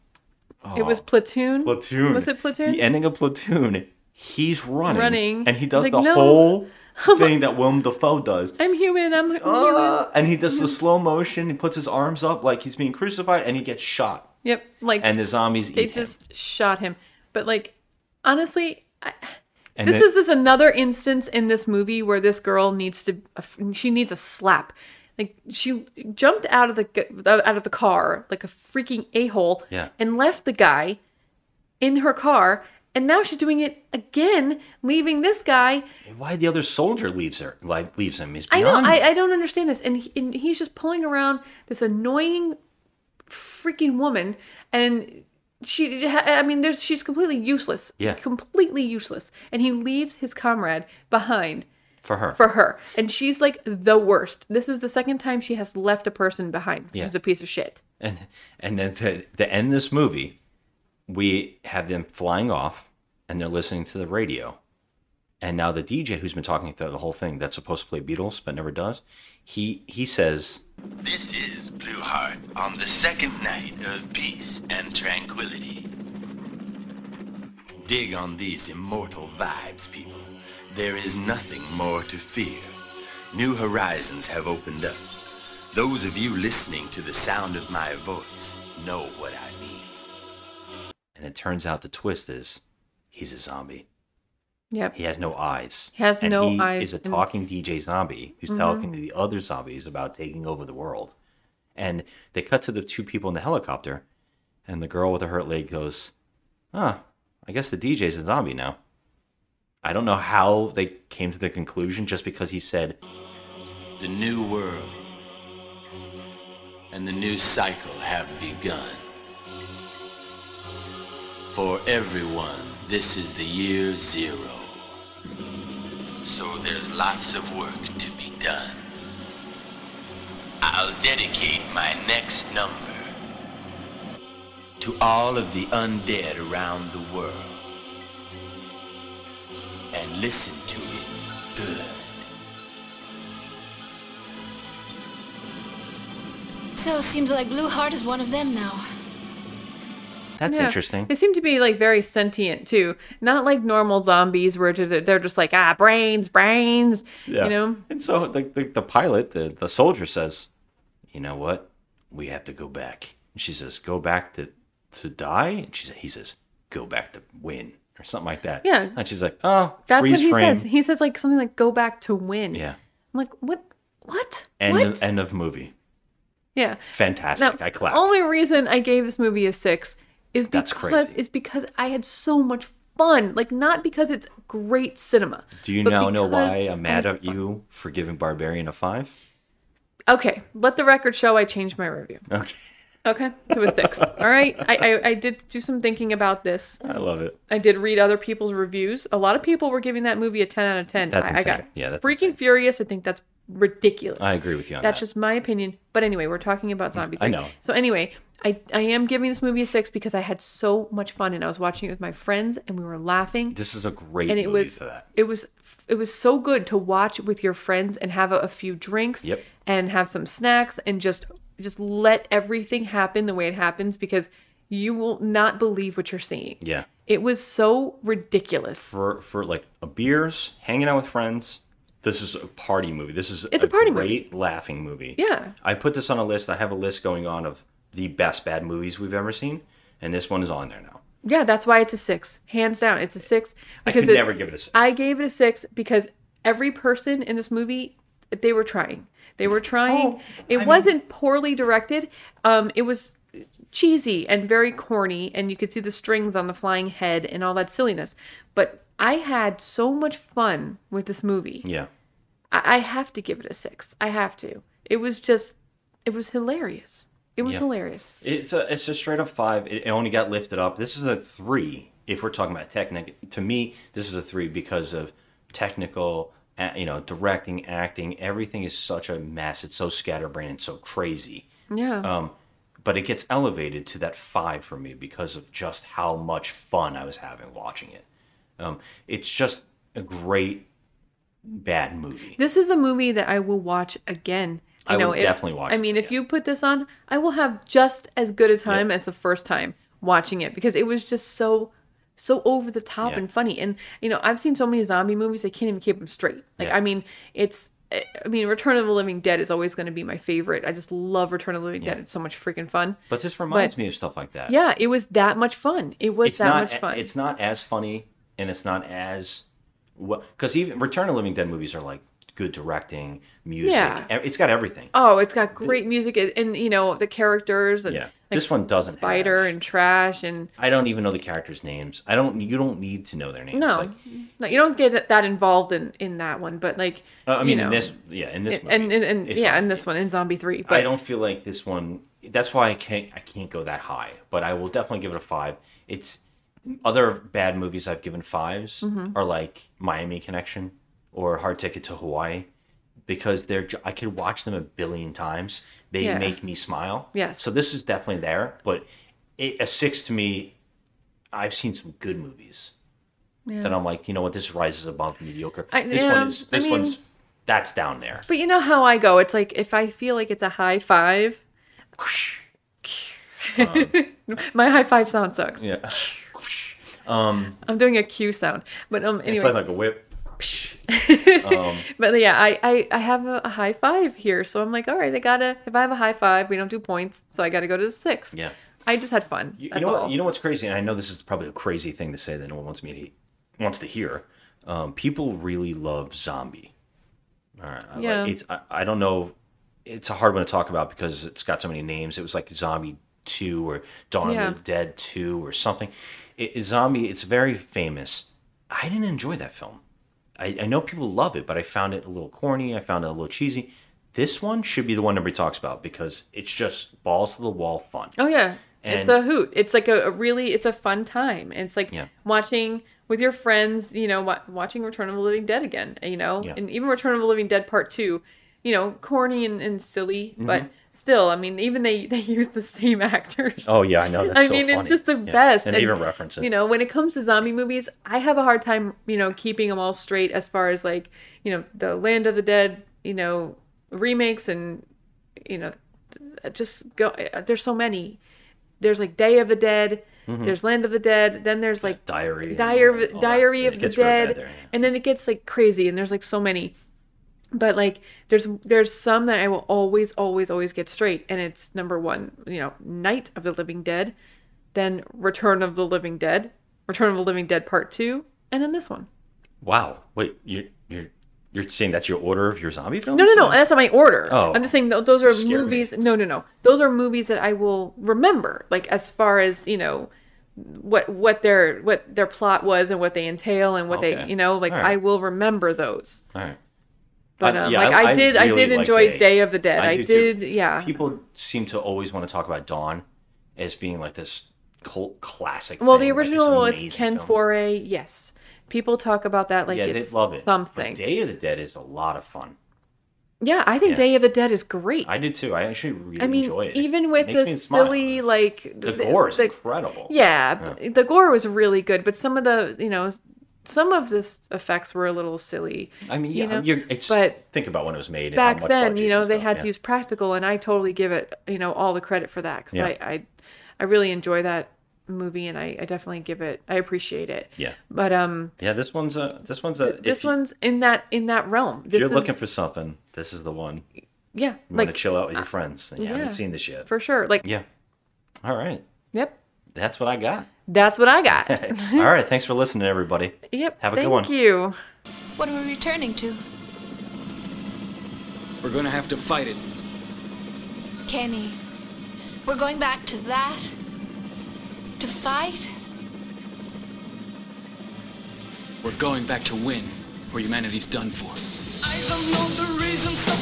It was platoon. Platoon. Was it platoon? The ending of Platoon, he's running. Running. And he does Like, the no. whole thing that Willem Dafoe does. I'm human. I'm human. Uh, and he does the slow motion. He puts his arms up like he's being crucified, and he gets shot. Yep, like And the zombies they eat him. just shot him. But like, honestly, I, And this then- is just another instance in this movie where this girl needs to she needs a slap. Like she jumped out of the out of the car like a freaking a hole Yeah. and left the guy in her car, and now she's doing it again, leaving this guy. Why the other soldier leaves her? Why leaves him? Is I know. I, I don't understand this, and, he, and he's just pulling around this annoying freaking woman, and she I mean, there's she's completely useless. Yeah. completely useless, and he leaves his comrade behind for her. for her, and she's like the worst. This is the second time she has left a person behind. Yeah. Who's a piece of shit. And and then to, to end this movie, we have them flying off, and they're listening to the radio. And now the DJ who's been talking through the whole thing that's supposed to play Beatles but never does, he he says, This is Blue Heart on the second night of peace and tranquility. Dig on these immortal vibes, people. There is nothing more to fear. New horizons have opened up. Those of you listening to the sound of my voice know what I mean. and it turns out the twist is he's a zombie. Yep. He has no eyes. He has and no he eyes is a and- talking DJ zombie who's Mhm. talking to the other zombies about taking over the world. And they cut to the two people in the helicopter, and the girl with the hurt leg goes, "Huh, I guess the DJ's a zombie now." I don't know how they came to the conclusion just because he said, The new world and the new cycle have begun. For everyone, this is the year zero. So there's lots of work to be done. I'll dedicate my next number to all of the undead around the world. And listen to it good. So it seems like Blue Heart is one of them now. That's Yeah. interesting. They seem to be like very sentient too, not like normal zombies where they're just like ah brains, brains. Yeah. You know. And so the, the, the pilot, the, the soldier says, You know what? We have to go back. And she says, Go back to, to die? And she says, he says, Go back to win. Or something like that. Yeah. And she's like, Oh, That's freeze what he frame. says. He says like something like "go back to win." Yeah. I'm like, what? What? End what? of, end of movie. yeah. Fantastic. Now, I clapped. The only reason I gave this movie a six is That's because crazy. is because I had so much fun. Like not because it's great cinema. Do you now know why I'm mad at you for giving Barbarian a five? Okay, let the record show I changed my review. Okay. Okay, to a six. All right, I, I I did do some thinking about this. I love it. I did read other people's reviews. A lot of people were giving that movie a ten out of ten. That's I, I got insane. Yeah, that's freaking furious. I think that's ridiculous. I agree with you on That's that. just my opinion. But anyway, we're talking about zombie. I know. So anyway, I I am giving this movie a six because I had so much fun and I was watching it with my friends and we were laughing. This is a great and it movie was it was it was so good to watch with your friends and have a, a few drinks Yep. and have some snacks and just just let everything happen the way it happens because you will not believe what you're seeing. Yeah. It was so ridiculous. For for like a beers, hanging out with friends. This is a party movie. This is It's a party movie. great laughing movie. Yeah. I put this on a list. I have a list going on of the best bad movies we've ever seen, and this one is on there now. Yeah, that's why it's a six. Hands down, it's a six. I could never give it a six. I gave it a six because every person in this movie, they were trying. They were trying. Oh, it wasn't poorly directed. Um, it was cheesy and very corny, and you could see the strings on the flying head and all that silliness. But I had so much fun with this movie. Yeah. I, I have to give it a six. I have to. It was just, it was hilarious. It was Yeah. hilarious. It's a it's a straight up five. It, it only got lifted up. This is a three if we're talking about technic. To me, this is a three because of technical, you know, directing, acting. Everything is such a mess. It's so scatterbrained and so crazy. Yeah. Um, but it gets elevated to that five for me because of just how much fun I was having watching it. Um, it's just a great bad movie. This is a movie that I will watch again. I know, would if- definitely watch I mean, if you put this on, I will have just as good a time as the first time watching it because it was just so so over the top Yeah. and funny. And you know, I've seen so many zombie movies I can't even keep them straight. Like, Yeah. I mean, it's. I mean, Return of the Living Dead is always going to be my favorite. I just love Return of the Living Dead. It's so much freaking fun. But this reminds But- me of stuff like that. Yeah, it was that much fun. It was it's that not much fun. it's not as funny and it's not as well because even Return of the Living Dead movies are like good directing, music. Yeah. It's got everything. Oh, it's got great music and, and you know the characters and Yeah. like, This one doesn't Spider and Trash and I don't even know the characters' names. I don't. You don't need to know their names. no, Like, no, you don't get that involved in in that one. But like, uh, I mean, know, in this, yeah, in this, movie, and and, and yeah, in this one in Zombie Three. But I don't feel like this one. That's why I can't. I can't go that high. But I will definitely give it a five. It's other bad movies I've given 5s Mhm. are like Miami Connection or Hard Ticket to Hawaii because they're. I could watch them a billion times. They Yeah. make me smile. Yes. So this is definitely there. But it, a six to me. I've seen some good movies Yeah. that I'm like, you know what, this rises above mediocre. I- this yeah, one is. I This mean- one's. That's down there. But you know how I go. It's like if I feel like it's a high five. My high five sound sucks. Yeah. Um. I'm doing a Q sound, but um. Anyway, It's like, like a whip. Um, but yeah, I, I, I have a, a high five here, so I'm like, all right, I gotta. If I have a high five, we don't do points, so I gotta go to the six. yeah. I just had fun. You, you know all. what? You know what's crazy, and I know this is probably a crazy thing to say that no one wants me to wants to hear. Um, people really love zombie. All right. I like- Yeah. it's I, I don't know. It's a hard one to talk about because it's got so many names. It was like Zombie Two or Dawn Yeah. of the Dead Two or something. It- zombie. It's very famous. I didn't enjoy that film. I, I know people love it, but I found it a little corny. I found it a little cheesy. This one should be the one everybody talks about because it's just balls to the wall fun. Oh yeah, it's a hoot. It's like a, a really, it's a fun time. It's like Yeah. watching with your friends. You know, watching Return of the Living Dead again. You know, Yeah. and even Return of the Living Dead Part Two. You know, corny and, and silly, but Mhm. Still, I mean, even they they use the same actors. Oh yeah, I know. That's I so mean, funny. it's just the Yeah. best. And, they even reference it. You know, when it comes to zombie movies, I have a hard time, you know, keeping them all straight as far as like, you know, the Land of the Dead, you know, remakes and, you know, just go. uh, There's so many. There's like Day of the Dead. Mhm. There's Land of the Dead. Then there's like Diary. Diary, and that Diary of the gets really bad Dead, there, yeah. and then it gets like crazy, and there's like so many. But like, there's there's some that I will always, always, always get straight, and it's number one, you know, Night of the Living Dead, then Return of the Living Dead, Return of the Living Dead Part Two, and then this one. Wow. Wait, you you're you're saying that's your order of your zombie films? No, no, no. That's not my order. Oh. I'm just saying those are Scared me. movies. No, no, no. Those are movies that I will remember. Like as far as you know, what what their what their plot was and what they entail and what Okay. they you know like right. I will remember those. All right. But I- um, yeah, like I- I, I did, I really did enjoy Day. Day. of the Dead. I I, do too. did, yeah. People seem to always want to talk about Dawn as being like this cult classic. Well, thing, the like original with Ken film. Foree, yes. People talk about that like yeah, it's they love it. something. But Day of the Dead is a lot of fun. yeah, I think Yeah. Day of the Dead is great. I do too. I actually really I mean, enjoy it. even with It the smile. silly like The gore is incredible. Yeah, Yeah. the gore was really good, but some of the you know some of the effects were a little silly. I mean, you yeah, know? you're, it's but think about when it was made. and how back then, you know, they stuff, had yeah. to use practical, and I totally give it you know all the credit for that because Yeah. I, I I really enjoy that movie, and I, I definitely give it I appreciate it. Yeah. But um, Yeah, this one's a this one's a. this you- one's in that in that realm. If This you're is, looking for something, this is the one. yeah, You like want to chill out with your friends, and you yeah, haven't seen this yet. for sure. Like Yeah. All right. yep, That's what I got. That's what I got. All right. Thanks for listening, everybody. Yep. Have a good one. Thank you. What are we returning to? We're gonna have to fight it. Kenny, we're going back to that? To fight? We're going back to win, or humanity's done for. Eyes on the